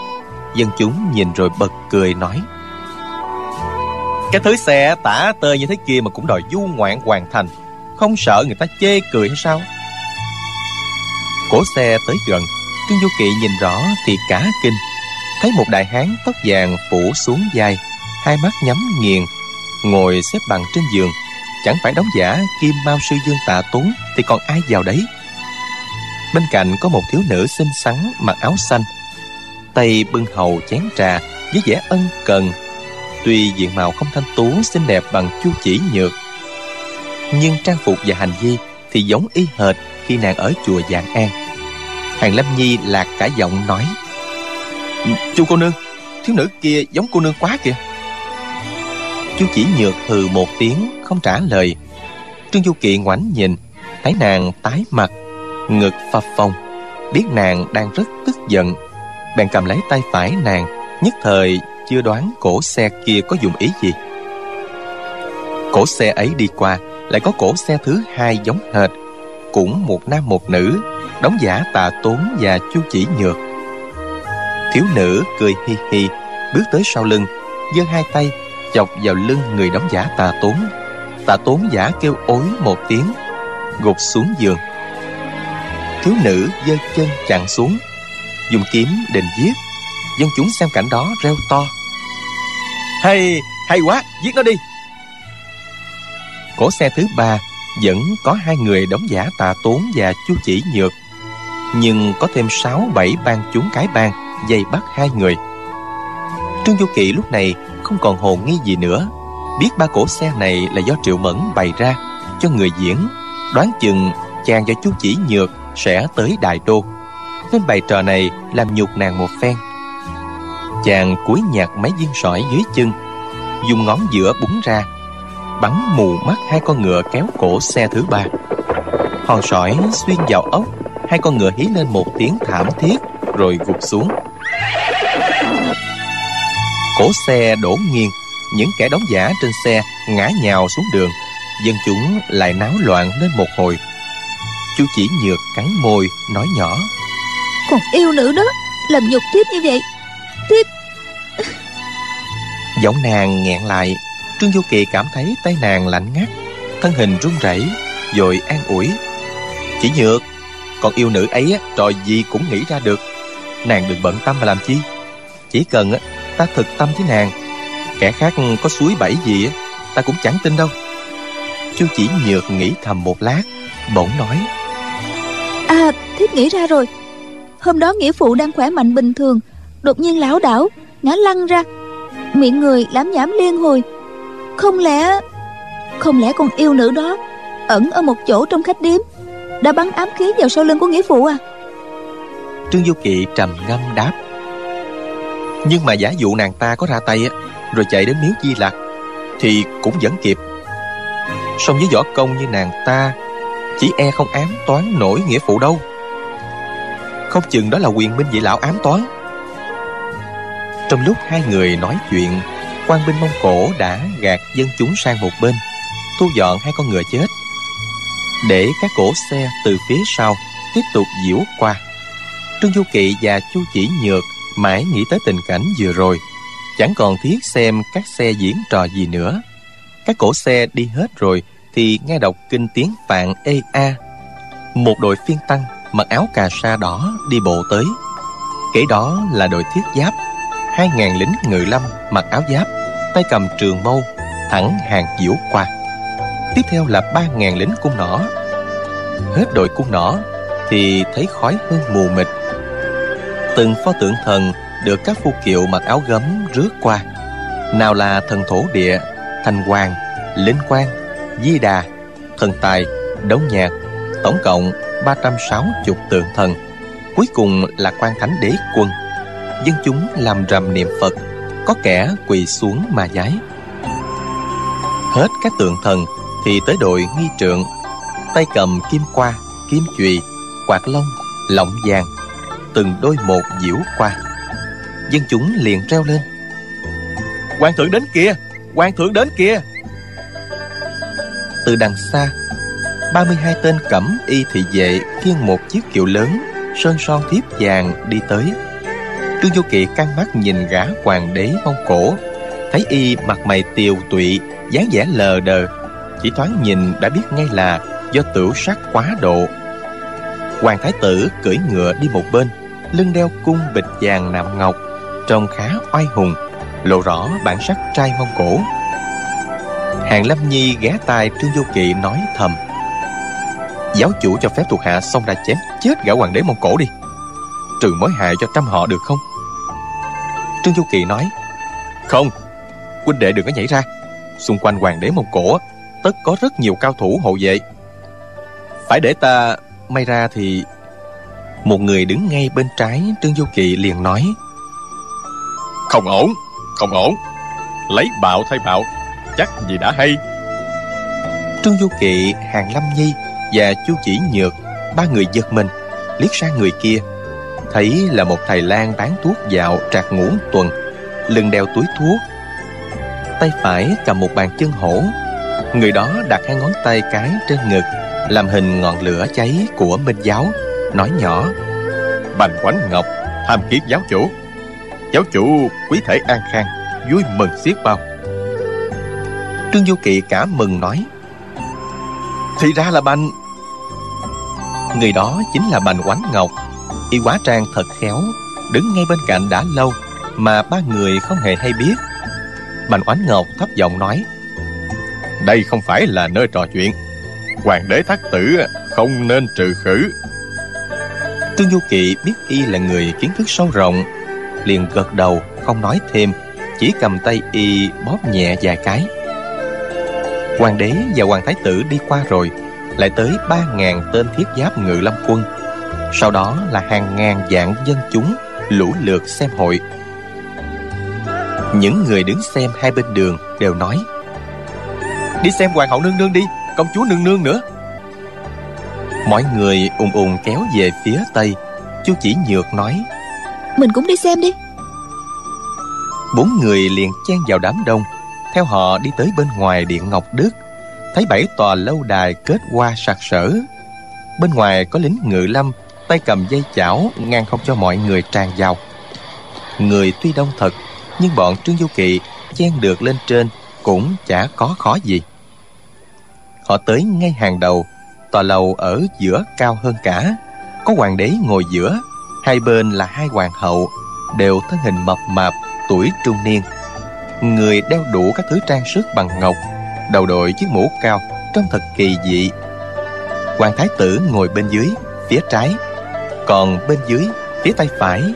Dân chúng nhìn rồi bật cười nói, cái thứ xe tả tơi như thế kia mà cũng đòi du ngoạn hoàn thành, không sợ người ta chê cười hay sao? Cỗ xe tới gần trương du kỵ nhìn rõ thì cả kinh. Thấy một đại hán tóc vàng phủ xuống vai, hai mắt nhắm nghiền, ngồi xếp bằng trên giường. Chẳng phải đóng giả kim mao sư dương tạ Tốn thì còn ai vào đấy? Bên cạnh có một thiếu nữ xinh xắn mặc áo xanh, tay bưng hầu chén trà với vẻ ân cần. Tuy diện mạo không thanh tú, xinh đẹp bằng chu chỉ nhược, nhưng trang phục và hành vi thì giống y hệt khi nàng ở chùa Dạng An. Hàng Lâm Nhi lạc cả giọng nói. Chú cô nương, Thiếu nữ kia giống cô nương quá kìa. Chú chỉ nhược hừ một tiếng, Không trả lời. Trương Du Kỵ ngoảnh nhìn, Thấy nàng tái mặt, Ngực phập phồng. Biết nàng đang rất tức giận, Bèn cầm lấy tay phải nàng, Nhất thời chưa đoán cổ xe kia có dùng ý gì. Cổ xe ấy đi qua, Lại có cổ xe thứ hai giống hệt cũng một nam một nữ, đóng giả tà tốn và chu chỉ nhược. Thiếu nữ cười hi hi, bước tới sau lưng, giơ hai tay, chọc vào lưng người đóng giả tà tốn. Tà tốn giả kêu ối một tiếng, gục xuống giường. Thiếu nữ giơ chân chặn xuống, dùng kiếm định giết. Dân chúng xem cảnh đó reo to. Hay hay quá, giết nó đi. Cỗ xe thứ ba vẫn có hai người đóng giả tà tốn và chu chỉ nhược, nhưng có thêm sáu bảy ban chúng cái bang, dây bắt hai người. Trương du kỵ lúc này không còn hồ nghi gì nữa. Biết ba cổ xe này là do triệu mẫn bày ra cho người diễn, đoán chừng chàng và chu chỉ nhược sẽ tới đại đô. Nên bài trò này làm nhục nàng một phen. Chàng cúi nhặt mấy viên sỏi dưới chân, dùng ngón giữa búng ra bắn mù mắt hai con ngựa kéo cổ xe thứ ba. Hòn sỏi xuyên vào ốc hai con ngựa hí lên một tiếng thảm thiết rồi gục xuống. Cổ xe đổ nghiêng những kẻ đóng giả trên xe ngã nhào xuống đường. Dân chúng lại náo loạn lên một hồi. Chú chỉ nhược cắn môi nói nhỏ. Còn yêu nữ đó làm nhục tiếp như vậy tiếp giọng nàng nghẹn lại trương du kỳ cảm thấy tay nàng lạnh ngắt, thân hình run rẩy, rồi an ủi. Chỉ nhược, còn yêu nữ ấy trò gì cũng nghĩ ra được. Nàng đừng bận tâm mà làm chi. Chỉ cần ta thực tâm với nàng. Kẻ khác có suối bẫy gì ta cũng chẳng tin đâu. Chu chỉ nhược nghĩ thầm một lát, bỗng nói. À thiếp nghĩ ra rồi. Hôm đó nghĩa phụ đang khỏe mạnh bình thường, đột nhiên lão đảo, ngã lăn ra. Miệng người lám nhảm liên hồi không lẽ không lẽ con yêu nữ đó ẩn ở một chỗ trong khách điếm, đã bắn ám khí vào sau lưng của nghĩa phụ à? Trương du kỵ trầm ngâm đáp. Nhưng mà giả dụ nàng ta có ra tay á, rồi chạy đến miếu di lặc, thì cũng vẫn kịp. Song với võ công như nàng ta, chỉ e không ám toán nổi nghĩa phụ đâu. Không chừng đó là quyền binh vị lão ám toán. Trong lúc hai người nói chuyện quan binh mông cổ đã gạt dân chúng sang một bên, thu dọn hai con ngựa chết. Để các cổ xe từ phía sau tiếp tục diễu qua. Trương du kỵ và chu chỉ nhược mãi nghĩ tới tình cảnh vừa rồi, chẳng còn thiết xem các xe diễn trò gì nữa. Các cổ xe đi hết rồi thì nghe đọc kinh tiếng phạn ê a, một đội phiên tăng mặc áo cà sa đỏ đi bộ tới. Kể đó là đội thiết giáp, hai ngàn lính ngự lâm mặc áo giáp tay cầm trường mâu, thẳng hàng diễu qua. Tiếp theo là ba ngàn lính cung nỏ. Hết đội cung nỏ thì thấy khói hương mù mịt. Từng pho tượng thần được các phu kiệu mặc áo gấm rước qua. Nào là thần thổ địa, thành hoàng, linh quang di đà, thần tài, đấu nhạc, tổng cộng 360 tượng thần. Cuối cùng là quan thánh đế quân. Dân chúng làm rầm niệm phật có kẻ quỳ xuống mà giái. Hết các tượng thần thì tới đội nghi trượng, tay cầm kim qua, kim chùy, quạt lông, lọng vàng, từng đôi một diễu qua. Dân chúng liền reo lên. Quan thượng đến kìa quan thượng đến kìa. Từ đằng xa 32 tên cẩm y thị vệ khiêng một chiếc kiệu lớn, sơn son thiếp vàng đi tới trương vô kỵ căng mắt nhìn gã hoàng đế mông cổ. Thấy y mặt mày tiều tụy, dáng vẻ lờ đờ, chỉ thoáng nhìn đã biết ngay là do tửu sắc quá độ. Hoàng thái tử cưỡi ngựa đi một bên, lưng đeo cung bịch vàng nạm ngọc, trông khá oai hùng, lộ rõ bản sắc trai mông cổ. Hàng lâm nhi ghé tai trương vô kỵ nói thầm, giáo chủ cho phép thuộc hạ xong ra chém chết gã hoàng đế mông cổ đi. Trừ mối hại cho trăm họ được không? Trương vô kỵ nói không huynh đệ đừng có nhảy ra. Xung quanh hoàng đế mông cổ tất có rất nhiều cao thủ hộ vệ. Phải để ta may ra thì một người đứng ngay bên trái trương vô kỵ liền nói Không ổn Không ổn. Lấy bạo thay bạo Chắc gì đã hay. Trương vô kỵ hàng lâm nhi và chu chỉ nhược ba người giật mình liếc sang người kia thấy là một thầy lang bán thuốc dạo trạc ngũ tuần, lưng đeo túi thuốc, tay phải cầm một bàn chân hổ. Người đó đặt hai ngón tay cái trên ngực, làm hình ngọn lửa cháy của minh giáo, nói nhỏ, bành quánh ngọc, tham kiến giáo chủ. Giáo chủ quý thể an khang, vui mừng xiết bao. Trương du kỵ cả mừng nói, thì ra là bành. Người đó chính là bành quánh ngọc y quá trang thật khéo đứng ngay bên cạnh đã lâu mà ba người không hề hay biết. Bành oánh ngọc thấp giọng nói đây không phải là nơi trò chuyện. Hoàng đế thác tử không nên trừ khử. Trương du kỵ biết y là người kiến thức sâu rộng liền gật đầu không nói thêm chỉ cầm tay y bóp nhẹ vài cái. Hoàng đế và hoàng thái tử đi qua rồi lại tới ba ngàn tên thiết giáp ngự lâm quân sau đó là hàng ngàn vạn dân chúng lũ lượt xem hội. Những người đứng xem hai bên đường đều nói đi xem hoàng hậu nương nương đi công chúa nương nương nữa. Mọi người ùng ùng kéo về phía tây. Chu chỉ nhược nói mình cũng đi xem đi. Bốn người liền chen vào đám đông. Theo họ đi tới bên ngoài điện ngọc đức thấy bảy tòa lâu đài kết hoa sặc sỡ. Bên ngoài có lính ngự lâm tay cầm dây chảo ngăn không cho mọi người tràn vào. Người tuy đông thật, nhưng bọn trương du kỵ chen được lên trên cũng chả có khó gì. Họ tới ngay hàng đầu, tòa lầu ở giữa cao hơn cả. Có hoàng đế ngồi giữa, hai bên là hai hoàng hậu, đều thân hình mập mạp, tuổi trung niên. Người đeo đủ các thứ trang sức bằng ngọc, đầu đội chiếc mũ cao, trông thật kỳ dị. Hoàng thái tử ngồi bên dưới, phía trái còn bên dưới, phía tay phải,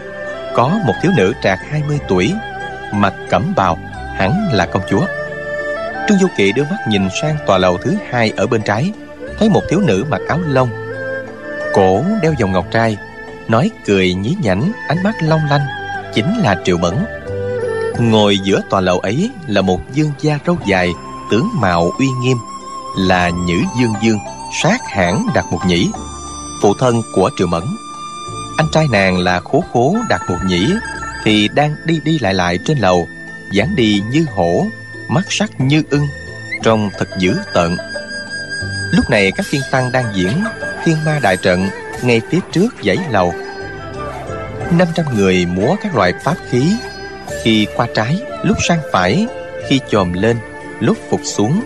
có một thiếu nữ trạc 20 tuổi, mặc cẩm bào, hẳn là công chúa. Trương du kỵ đưa mắt nhìn sang tòa lầu thứ hai ở bên trái, thấy một thiếu nữ mặc áo lông, cổ đeo vòng ngọc trai, nói cười nhí nhảnh, ánh mắt long lanh, chính là triệu mẫn. Ngồi giữa tòa lầu ấy là một dương gia râu dài, tướng mạo uy nghiêm, là nhữ dương dương, sát hãn đặt một nhĩ, phụ thân của triệu mẫn anh trai nàng là khố khố đạt một nhĩ, thì đang đi đi lại lại trên lầu, dáng đi như hổ, mắt sắc như ưng, trông thật dữ tợn. Lúc này các thiên tăng đang diễn thiên ma đại trận ngay phía trước dãy lầu. 500 người múa các loại pháp khí. Khi qua trái, lúc sang phải, khi chồm lên, lúc phục xuống,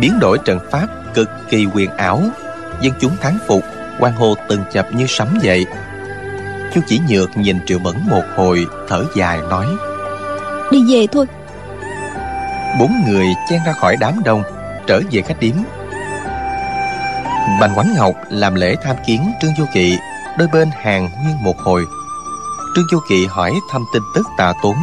biến đổi trận pháp cực kỳ quyền ảo. Dân chúng thắng phục quan hô từng chập như sấm dậy chu chỉ nhược nhìn triệu mẫn một hồi thở dài nói. Đi về thôi. Bốn người chen ra khỏi đám đông trở về khách điếm. Bành quánh ngọc làm lễ tham kiến trương vô kỵ đôi bên hàng nguyên một hồi. Trương vô kỵ hỏi thăm tin tức tà tốn.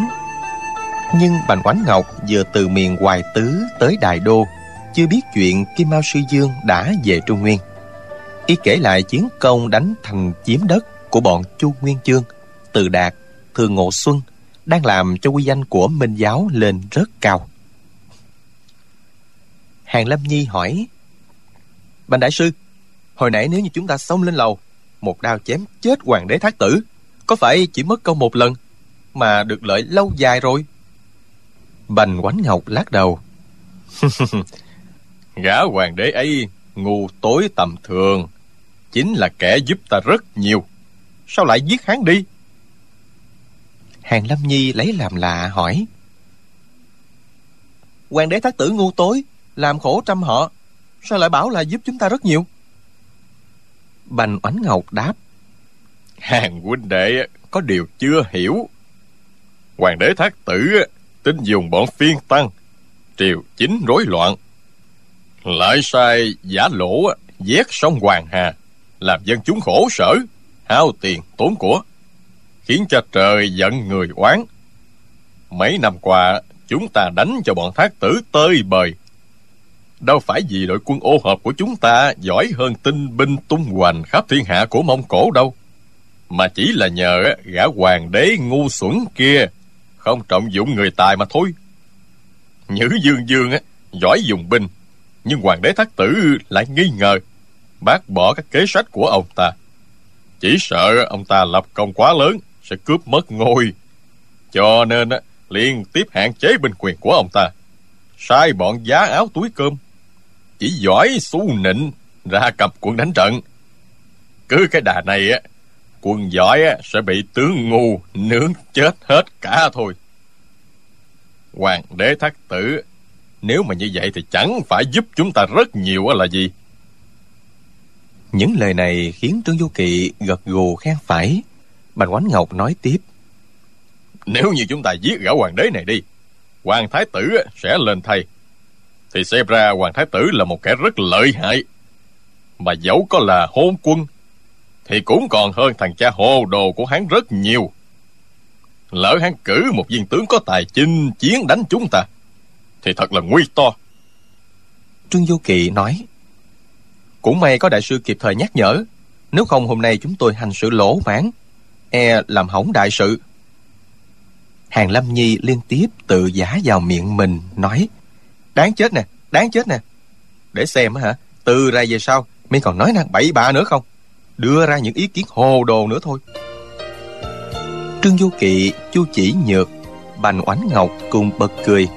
Nhưng bành quánh ngọc vừa từ miền hoài tứ tới đại đô chưa biết chuyện kim mao sư dương đã về trung nguyên. Y kể lại chiến công đánh thành chiếm đất của bọn chu nguyên chương, từ đạt thường ngộ xuân đang làm cho uy danh của minh giáo lên rất cao. Hàng lâm nhi hỏi, bành đại sư, hồi nãy nếu như chúng ta xông lên lầu, một đao chém chết hoàng đế thác tử, có phải chỉ mất công một lần mà được lợi lâu dài rồi? Bành quánh ngọc lắc đầu, gã hoàng đế ấy ngu tối tầm thường, chính là kẻ giúp ta rất nhiều sao lại giết hắn đi? Hàng lâm nhi lấy làm lạ hỏi. Hoàng đế thác tử ngu tối, làm khổ trăm họ, sao lại bảo là giúp chúng ta rất nhiều? Bành oánh ngọc đáp. Hàng huynh đệ, có điều chưa hiểu. Hoàng đế thác tử tin dùng bọn phiên tăng, triều chính rối loạn. Lại sai giả lỗ vét sông hoàng hà, làm dân chúng khổ sở hao tiền tốn của, khiến cho trời giận người oán. Mấy năm qua, chúng ta đánh cho bọn thác tử tơi bời. Đâu phải vì đội quân ô hợp của chúng ta giỏi hơn tinh binh tung hoành khắp thiên hạ của mông cổ đâu, mà chỉ là nhờ gã hoàng đế ngu xuẩn kia không trọng dụng người tài mà thôi. Nhữ dương dương á, giỏi dùng binh, nhưng hoàng đế thác tử lại nghi ngờ, bác bỏ các kế sách của ông ta chỉ sợ ông ta lập công quá lớn, sẽ cướp mất ngôi. Cho nên liên tiếp hạn chế binh quyền của ông ta. Sai bọn giá áo túi cơm. Chỉ giỏi xu nịnh ra cặp quân đánh trận. Cứ cái đà này á, quân giỏi á, sẽ bị tướng ngu nướng chết hết cả thôi. Hoàng đế thác tử, nếu mà như vậy thì chẳng phải giúp chúng ta rất nhiều là gì? Những lời này khiến trương du kỵ gật gù khen phải. Bành quánh ngọc nói tiếp. Nếu như chúng ta giết gã hoàng đế này đi hoàng thái tử sẽ lên thay. Thì xem ra hoàng thái tử là một kẻ rất lợi hại. Mà dẫu có là hôn quân thì cũng còn hơn thằng cha hồ đồ của hắn rất nhiều. Lỡ hắn cử một viên tướng có tài chinh chiến đánh chúng ta thì thật là nguy to. Trương vô kỵ nói cũng may có đại sư kịp thời nhắc nhở. Nếu không, hôm nay chúng tôi hành sự lỗ mãn. E làm hỏng đại sự. Hàng lâm nhi liên tiếp tự giả vào miệng mình, nói, đáng chết nè, đáng chết nè. Để xem hả, từ ra về sau mi còn nói năng bậy bạ nữa không? Đưa ra những ý kiến hồ đồ nữa thôi. Trương du kỵ, chu chỉ nhược, bành oánh ngọc cùng bật cười.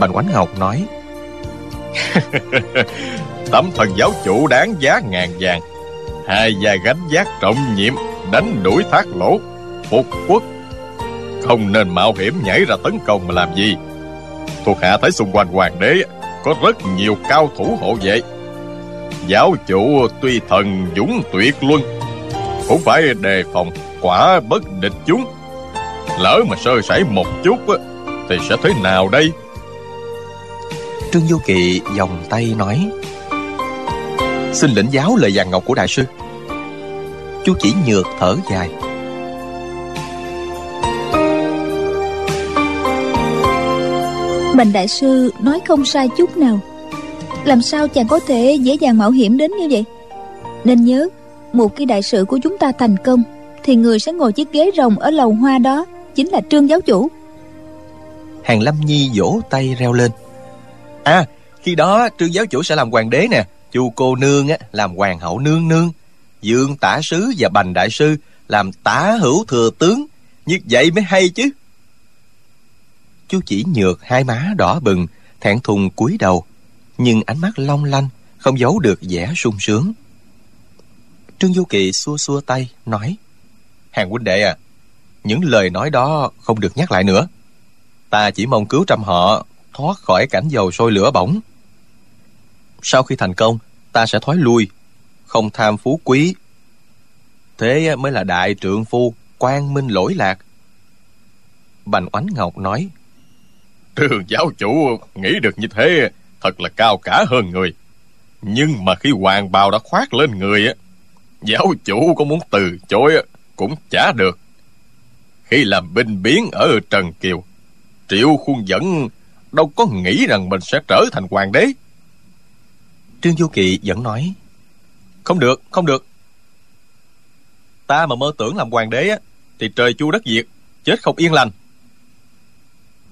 Bành oánh ngọc nói tấm thần giáo chủ đáng giá ngàn vàng. Hai gia gánh giác trọng nhiệm, đánh đuổi thác lỗ, phục quốc. Không nên mạo hiểm nhảy ra tấn công mà làm gì. Thuộc hạ thấy xung quanh hoàng đế, có rất nhiều cao thủ hộ vệ. Giáo chủ tuy thần dũng tuyệt luân, cũng phải đề phòng quả bất địch chúng. Lỡ mà sơ sẩy một chút thì sẽ thế nào đây? Trương du kỳ vòng tay nói xin lĩnh giáo lời vàng ngọc của đại sư. Chú chỉ nhược thở dài. Bành đại sư nói không sai chút nào. Làm sao chàng có thể dễ dàng mạo hiểm đến như vậy? Nên nhớ một khi đại sự của chúng ta thành công thì người sẽ ngồi chiếc ghế rồng ở lầu hoa đó chính là trương giáo chủ. Hàng lâm nhi vỗ tay reo lên. À khi đó trương giáo chủ sẽ làm hoàng đế nè chu cô nương á, làm hoàng hậu nương nương dương tả sứ và bành đại sư, làm tả hữu thừa tướng. Như vậy mới hay chứ. Chú chỉ nhược hai má đỏ bừng, thẹn thùng cúi đầu, nhưng ánh mắt long lanh, không giấu được vẻ sung sướng. Trương du kỳ xua xua tay, nói, hàng huynh đệ à những lời nói đó không được nhắc lại nữa. Ta chỉ mong cứu trăm họ, thoát khỏi cảnh dầu sôi lửa bỏng sau khi thành công, ta sẽ thoái lui, không tham phú quý. Thế mới là đại trượng phu quang minh lỗi lạc. Bành oánh ngọc nói trường giáo chủ nghĩ được như thế, thật là cao cả hơn người. Nhưng mà khi hoàng bào đã khoác lên người á giáo chủ có muốn từ chối cũng chả được. Khi làm binh biến ở trần kiều, triệu khuôn dẫn đâu có nghĩ rằng mình sẽ trở thành hoàng đế trương du kỳ vẫn nói. Không được không được. Ta mà mơ tưởng làm hoàng đế á thì trời chu đất diệt chết không yên lành.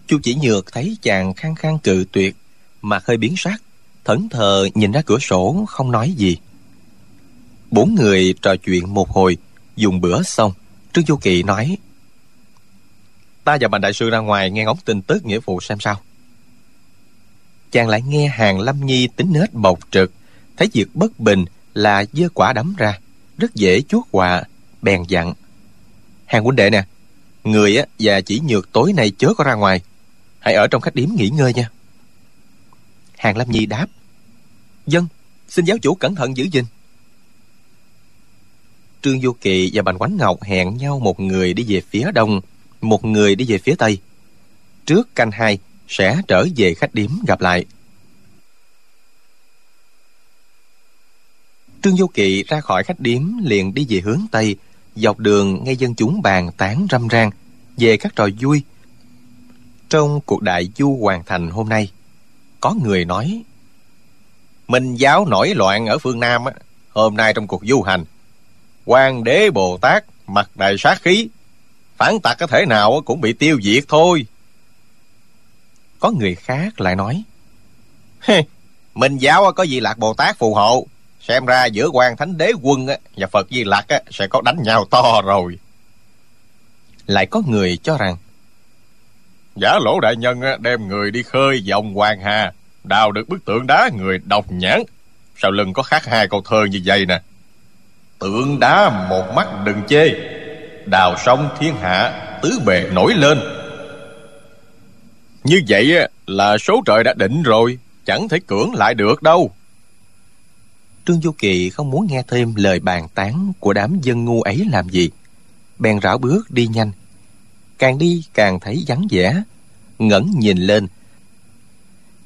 Chu chỉ nhược thấy chàng khăng khăng cự tuyệt mặt hơi biến sắc thẫn thờ nhìn ra cửa sổ không nói gì. Bốn người trò chuyện một hồi dùng bữa xong trương du kỳ nói. Ta và bành đại sư ra ngoài nghe ngóng tin tức nghĩa vụ xem sao chàng lại nghe hàng lâm nhi tính nết bộc trực, thấy việc bất bình là dơ quả đấm ra, rất dễ chuốt họa, bèn dặn. Hàng huynh đệ nè, người á và chỉ nhược tối nay chớ có ra ngoài, hãy ở trong khách điếm nghỉ ngơi nha. Hàng lâm nhi đáp, dân, xin giáo chủ cẩn thận giữ gìn. Trương du kỳ và bành quánh ngọc hẹn nhau một người đi về phía đông, một người đi về phía tây. Trước canh hai sẽ trở về khách điếm gặp lại. Trương du Kỵ ra khỏi khách điếm liền đi về hướng tây, dọc đường nghe dân chúng bàn tán râm ran về các trò vui. Trong cuộc đại du hoàn thành hôm nay, có người nói, minh giáo nổi loạn ở phương nam hôm nay trong cuộc du hành Quan đế bồ tát mặt đầy sát khí, phản tặc có thể nào cũng bị tiêu diệt thôi có người khác lại nói minh giáo có gì lạc bồ tát phù hộ. Xem ra giữa quan thánh đế quân và phật di lạc sẽ có đánh nhau to rồi. Lại có người cho rằng, giả lỗ đại nhân đem người đi khơi dòng hoàng hà, đào được bức tượng đá người độc nhãn. Sau lưng có khắc hai câu thơ như vậy nè. Tượng đá một mắt đừng chê, Đào sông thiên hạ tứ bề nổi lên. Như vậy là số trời đã định rồi, Chẳng thể cưỡng lại được đâu Trương Du Kỳ không muốn nghe thêm lời bàn tán của đám dân ngu ấy làm gì. Bèn rảo bước đi nhanh. Càng đi càng thấy vắng vẻ. ngẩng nhìn lên.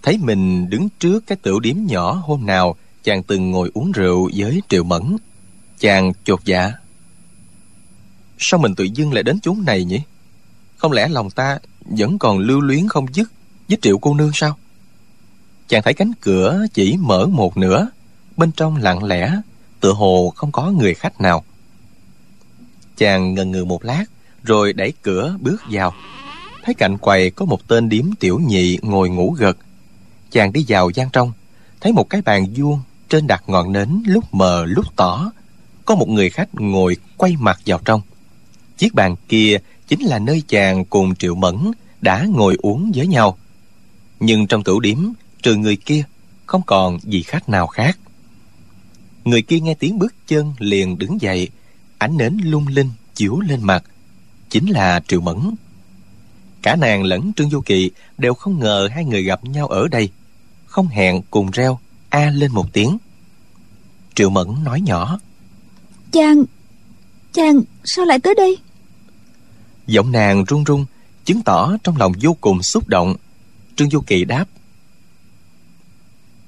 Thấy mình đứng trước cái tiểu điếm nhỏ hôm nào, chàng từng ngồi uống rượu với Triệu Mẫn. Chàng chột dạ. Sao mình tự dưng lại đến chốn này nhỉ? Không lẽ lòng ta vẫn còn lưu luyến không dứt với Triệu cô nương sao? Chàng thấy cánh cửa chỉ mở một nửa, bên trong lặng lẽ, tựa hồ không có người khách nào. Chàng ngần ngừ một lát, rồi đẩy cửa bước vào. Thấy cạnh quầy có một tên điếm tiểu nhị ngồi ngủ gật. Chàng đi vào gian trong, thấy một cái bàn vuông trên đặt ngọn nến lúc mờ lúc tỏ. Có một người khách ngồi quay mặt vào trong. Chiếc bàn kia chính là nơi chàng cùng triệu mẫn đã ngồi uống với nhau. Nhưng trong tủ điếm, trừ người kia, không còn gì khách nào khác. Người kia nghe tiếng bước chân liền đứng dậy, Ánh nến lung linh chiếu lên mặt, Chính là Triệu Mẫn. Cả nàng lẫn Trương Du Kỳ Đều không ngờ hai người gặp nhau ở đây, Không hẹn cùng reo, A lên một tiếng. Triệu Mẫn nói nhỏ, Chàng Chàng sao lại tới đây? Giọng nàng run run, Chứng tỏ trong lòng vô cùng xúc động Trương Du Kỳ đáp,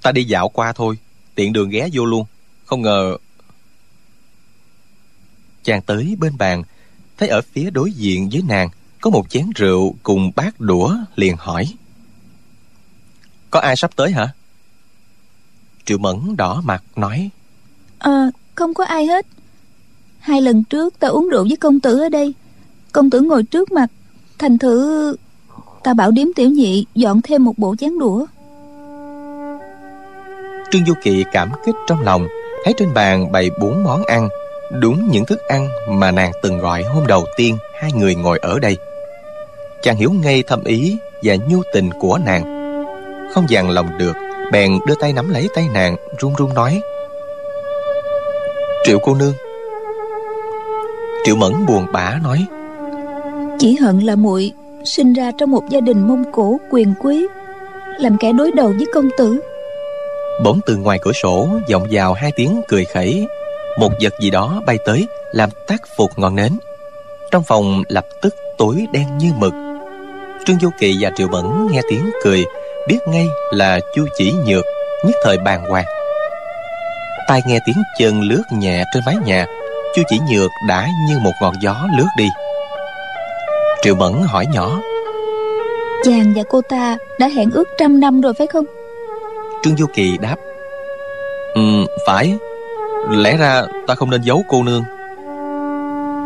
Ta đi dạo qua thôi, Tiện đường ghé vô luôn, không ngờ Chàng tới bên bàn, Thấy ở phía đối diện với nàng Có một chén rượu cùng bát đũa, liền hỏi, Có ai sắp tới hả? Triệu Mẫn đỏ mặt nói À không có ai hết Hai lần trước ta uống rượu với công tử ở đây Công tử ngồi trước mặt. Thành thử, Ta bảo điếm tiểu nhị dọn thêm một bộ chén đũa. Trương Du kỳ cảm kích trong lòng, thấy trên bàn bày bốn món ăn, đúng những thức ăn mà nàng từng gọi hôm đầu tiên hai người ngồi ở đây. Chàng hiểu ngay thâm ý và nhu tình của nàng. Không dằn lòng được, bèn đưa tay nắm lấy tay nàng, run run nói. Triệu cô nương. Triệu mẫn buồn bã nói chỉ hận là muội sinh ra trong một gia đình mông cổ quyền quý, làm kẻ đối đầu với công tử. Bỗng từ ngoài cửa sổ, vọng vào hai tiếng cười khẩy. Một vật gì đó bay tới, Làm tắt phục ngọn nến. Trong phòng lập tức tối đen như mực. Trương Du Kỳ và Triệu Mẫn nghe tiếng cười, Biết ngay là Chu Chỉ Nhược, Nhất thời bàng hoàng. Tai nghe tiếng chân lướt nhẹ trên mái nhà, Chu Chỉ Nhược đã như một ngọn gió lướt đi. Triệu Mẫn hỏi nhỏ. Chàng và cô ta đã hẹn ước trăm năm rồi phải không? Trương Du Kỳ đáp. Ừ phải. Lẽ ra ta không nên giấu cô nương.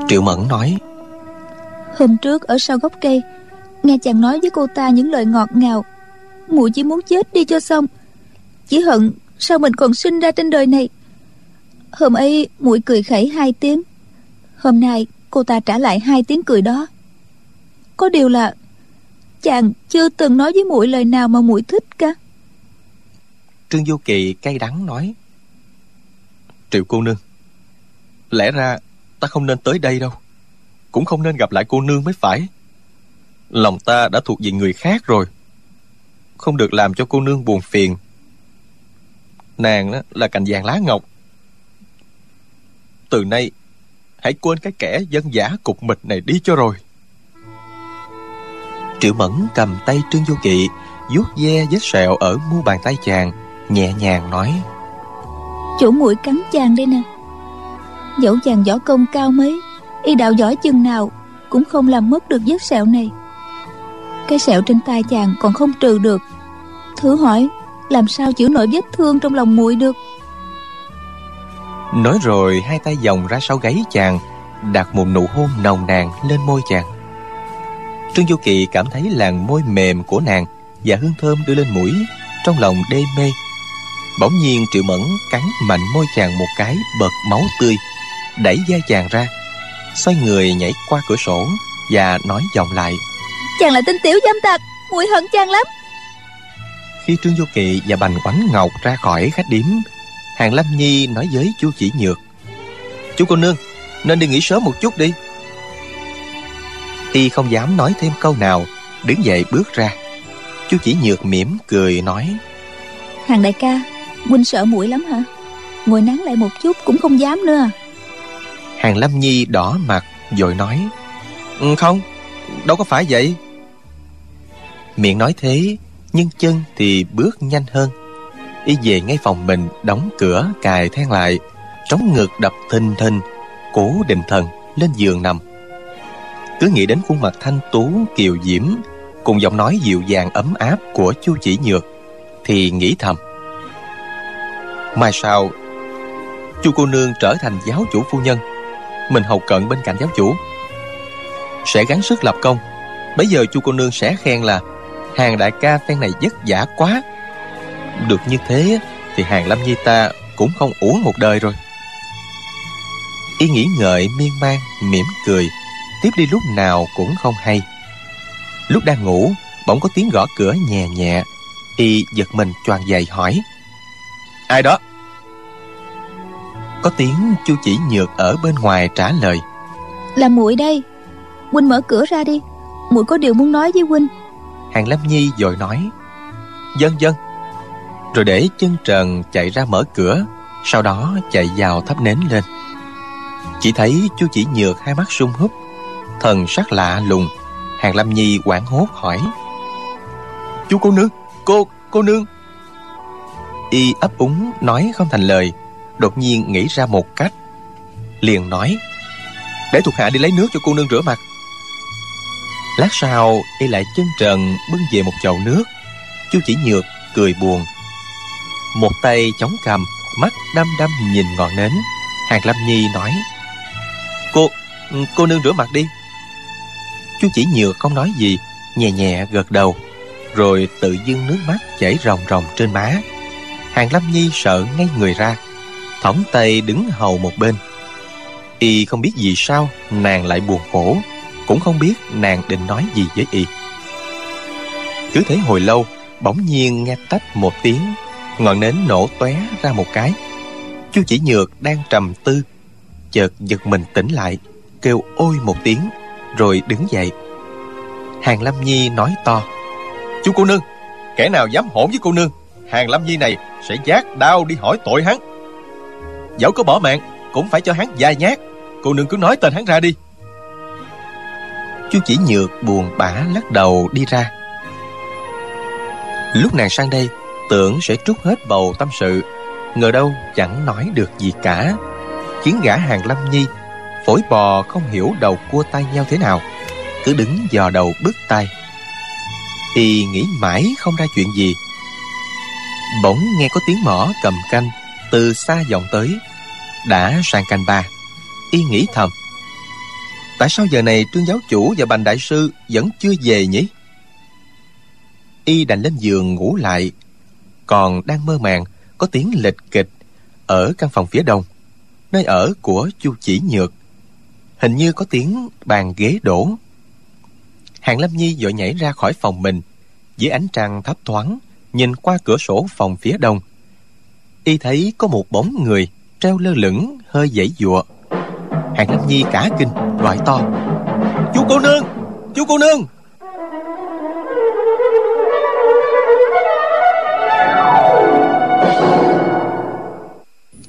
Triệu Mẫn nói. Hôm trước ở sau gốc cây Nghe chàng nói với cô ta những lời ngọt ngào. Muội chỉ muốn chết đi cho xong. Chỉ hận sao mình còn sinh ra trên đời này. Hôm ấy muội cười khẩy hai tiếng. Hôm nay cô ta trả lại hai tiếng cười đó có điều là Chàng chưa từng nói với muội lời nào mà muội thích cả. Trương Du Kỳ cay đắng nói, Triệu cô nương, Lẽ ra ta không nên tới đây đâu, Cũng không nên gặp lại cô nương mới phải. Lòng ta đã thuộc về người khác rồi, Không được làm cho cô nương buồn phiền. Nàng đó là cành vàng lá ngọc. Từ nay Hãy quên cái kẻ dân giả cục mịch này đi cho rồi. Triệu Mẫn cầm tay Trương Du Kỵ vuốt ve vết sẹo ở mu bàn tay chàng nhẹ nhàng nói. Chỗ mũi cắn chàng đây nè. Dẫu chàng võ công cao mấy y đạo giỏi chừng nào cũng không làm mất được vết sẹo này. Cái sẹo trên tay chàng còn không trừ được. Thử hỏi làm sao chịu nổi vết thương trong lòng muội được? Nói rồi hai tay vòng ra sau gáy chàng đặt một nụ hôn nồng nàn lên môi chàng trương du kỳ cảm thấy làn môi mềm của nàng và hương thơm đưa lên mũi trong lòng đê mê. Bỗng nhiên Triệu Mẫn cắn mạnh môi chàng một cái bật máu tươi Đẩy vai chàng ra Xoay người nhảy qua cửa sổ Và nói giọng lại. Chàng là tên tiểu dâm tặc muội hận chàng lắm. Khi Trương Vô Kỵ và Bành Oánh Ngọc ra khỏi khách điếm Hàng Lâm Nhi nói với chú chỉ nhược. Chú cô nương Nên đi nghỉ sớm một chút đi Y không dám nói thêm câu nào Đứng dậy bước ra. Chú chỉ nhược mỉm cười nói Hàng đại ca Huynh sợ mũi lắm hả? Ngồi nắng lại một chút cũng không dám nữa Hàng Lâm Nhi đỏ mặt Rồi nói ừ, Không đâu có phải vậy. Miệng nói thế Nhưng chân thì bước nhanh hơn. Y về ngay phòng mình Đóng cửa cài then lại Trống ngực đập thình thình Cố định thần lên giường nằm cứ nghĩ đến khuôn mặt thanh tú, kiều diễm, Cùng giọng nói dịu dàng, ấm áp Của chu chỉ nhược, Thì nghĩ thầm, Mai sau, Chu cô nương trở thành giáo chủ phu nhân, Mình hầu cận bên cạnh giáo chủ, Sẽ gắng sức lập công. Bây giờ chu cô nương sẽ khen là Hàng đại ca phen này vất vả quá. Được như thế Thì hàng lâm nhi ta cũng không uống một đời rồi. Y nghĩ ngợi miên man, mỉm cười Tiếp đi lúc nào cũng không hay. Lúc đang ngủ Bỗng có tiếng gõ cửa nhẹ nhẹ. Y giật mình choàng dậy hỏi Ai đó? Có tiếng chu chỉ nhược ở bên ngoài trả lời Là muội đây. Huynh mở cửa ra đi. Muội có điều muốn nói với huynh. Hàng Lâm Nhi rồi nói Dân dân. Rồi để chân trần chạy ra mở cửa Sau đó chạy vào thắp nến lên. Chỉ thấy chú chỉ nhược hai mắt sung húp Thần sắc lạ lùng. Hàng Lâm Nhi quảng hốt hỏi. Chú cô nương Cô, cô nương. Y ấp úng nói không thành lời Đột nhiên nghĩ ra một cách. Liền nói Để thuộc hạ đi lấy nước cho cô nương rửa mặt. Lát sau y lại chân trần bưng về một chậu nước. Chú chỉ nhược cười buồn. Một tay chống cầm Mắt đăm đăm nhìn ngọn nến. Hàng Lâm Nhi nói Cô, cô nương rửa mặt đi. Chú chỉ nhược không nói gì, Nhẹ nhẹ gật đầu, Rồi tự dưng nước mắt chảy ròng ròng trên má. Hàng Lâm Nhi sợ ngay người ra, Thõng tay đứng hầu một bên. Y không biết vì sao, Nàng lại buồn khổ, cũng không biết nàng định nói gì với y. Cứ thế hồi lâu, bỗng nhiên nghe tách một tiếng, ngọn nến nổ tóe ra một cái. Chú chỉ nhược đang trầm tư, chợt giật mình tỉnh lại, kêu ôi một tiếng rồi đứng dậy. Hàng lâm nhi nói to, chú cô nương, kẻ nào dám hỗn với cô nương, hàng lâm nhi này sẽ giác đau đi hỏi tội hắn. Dẫu có bỏ mạng, cũng phải cho hắn dài nhát. Cô nương cứ nói tên hắn ra đi. Chú chỉ nhược buồn bã lắc đầu đi ra. Lúc nàng sang đây, Tưởng sẽ trút hết bầu tâm sự, Ngờ đâu chẳng nói được gì cả. Khiến gã hàng lâm nhi Phổi bò không hiểu đầu cua tay nhau thế nào, Cứ đứng dò đầu bứt tay Y nghĩ mãi không ra chuyện gì. Bỗng nghe có tiếng mỏ cầm canh Từ xa vọng tới, Đã sang canh ba. Y nghĩ thầm, Tại sao giờ này trương giáo chủ và bành đại sư Vẫn chưa về nhỉ? Y đành lên giường ngủ lại, Còn đang mơ màng, Có tiếng lịch kịch Ở căn phòng phía đông, Nơi ở của chu chỉ nhược. Hình như có tiếng bàn ghế đổ. Hàng Lâm Nhi vội nhảy ra khỏi phòng mình, Dưới ánh trăng thấp thoáng, Nhìn qua cửa sổ phòng phía đông. Y thấy có một bóng người Treo lơ lửng, hơi dãy dụa. Hàng Lâm Nhi cả kinh, gọi to. Chú cô nương! Chú cô nương!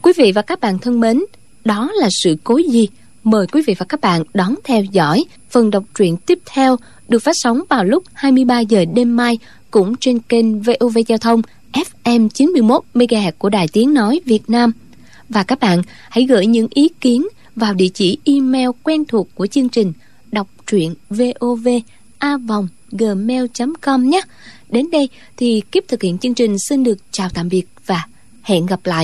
Quý vị và các bạn thân mến, Đó là sự cố gì? Mời quý vị và các bạn đón theo dõi phần đọc truyện tiếp theo được phát sóng vào lúc 23 giờ đêm mai cũng trên kênh VOV Giao thông FM 91 MHz của Đài Tiếng Nói Việt Nam. Và các bạn hãy gửi những ý kiến vào địa chỉ email quen thuộc của chương trình đọc truyện vov a vòng gmail.com nhé. Đến đây thì kiếp thực hiện chương trình xin được chào tạm biệt và hẹn gặp lại.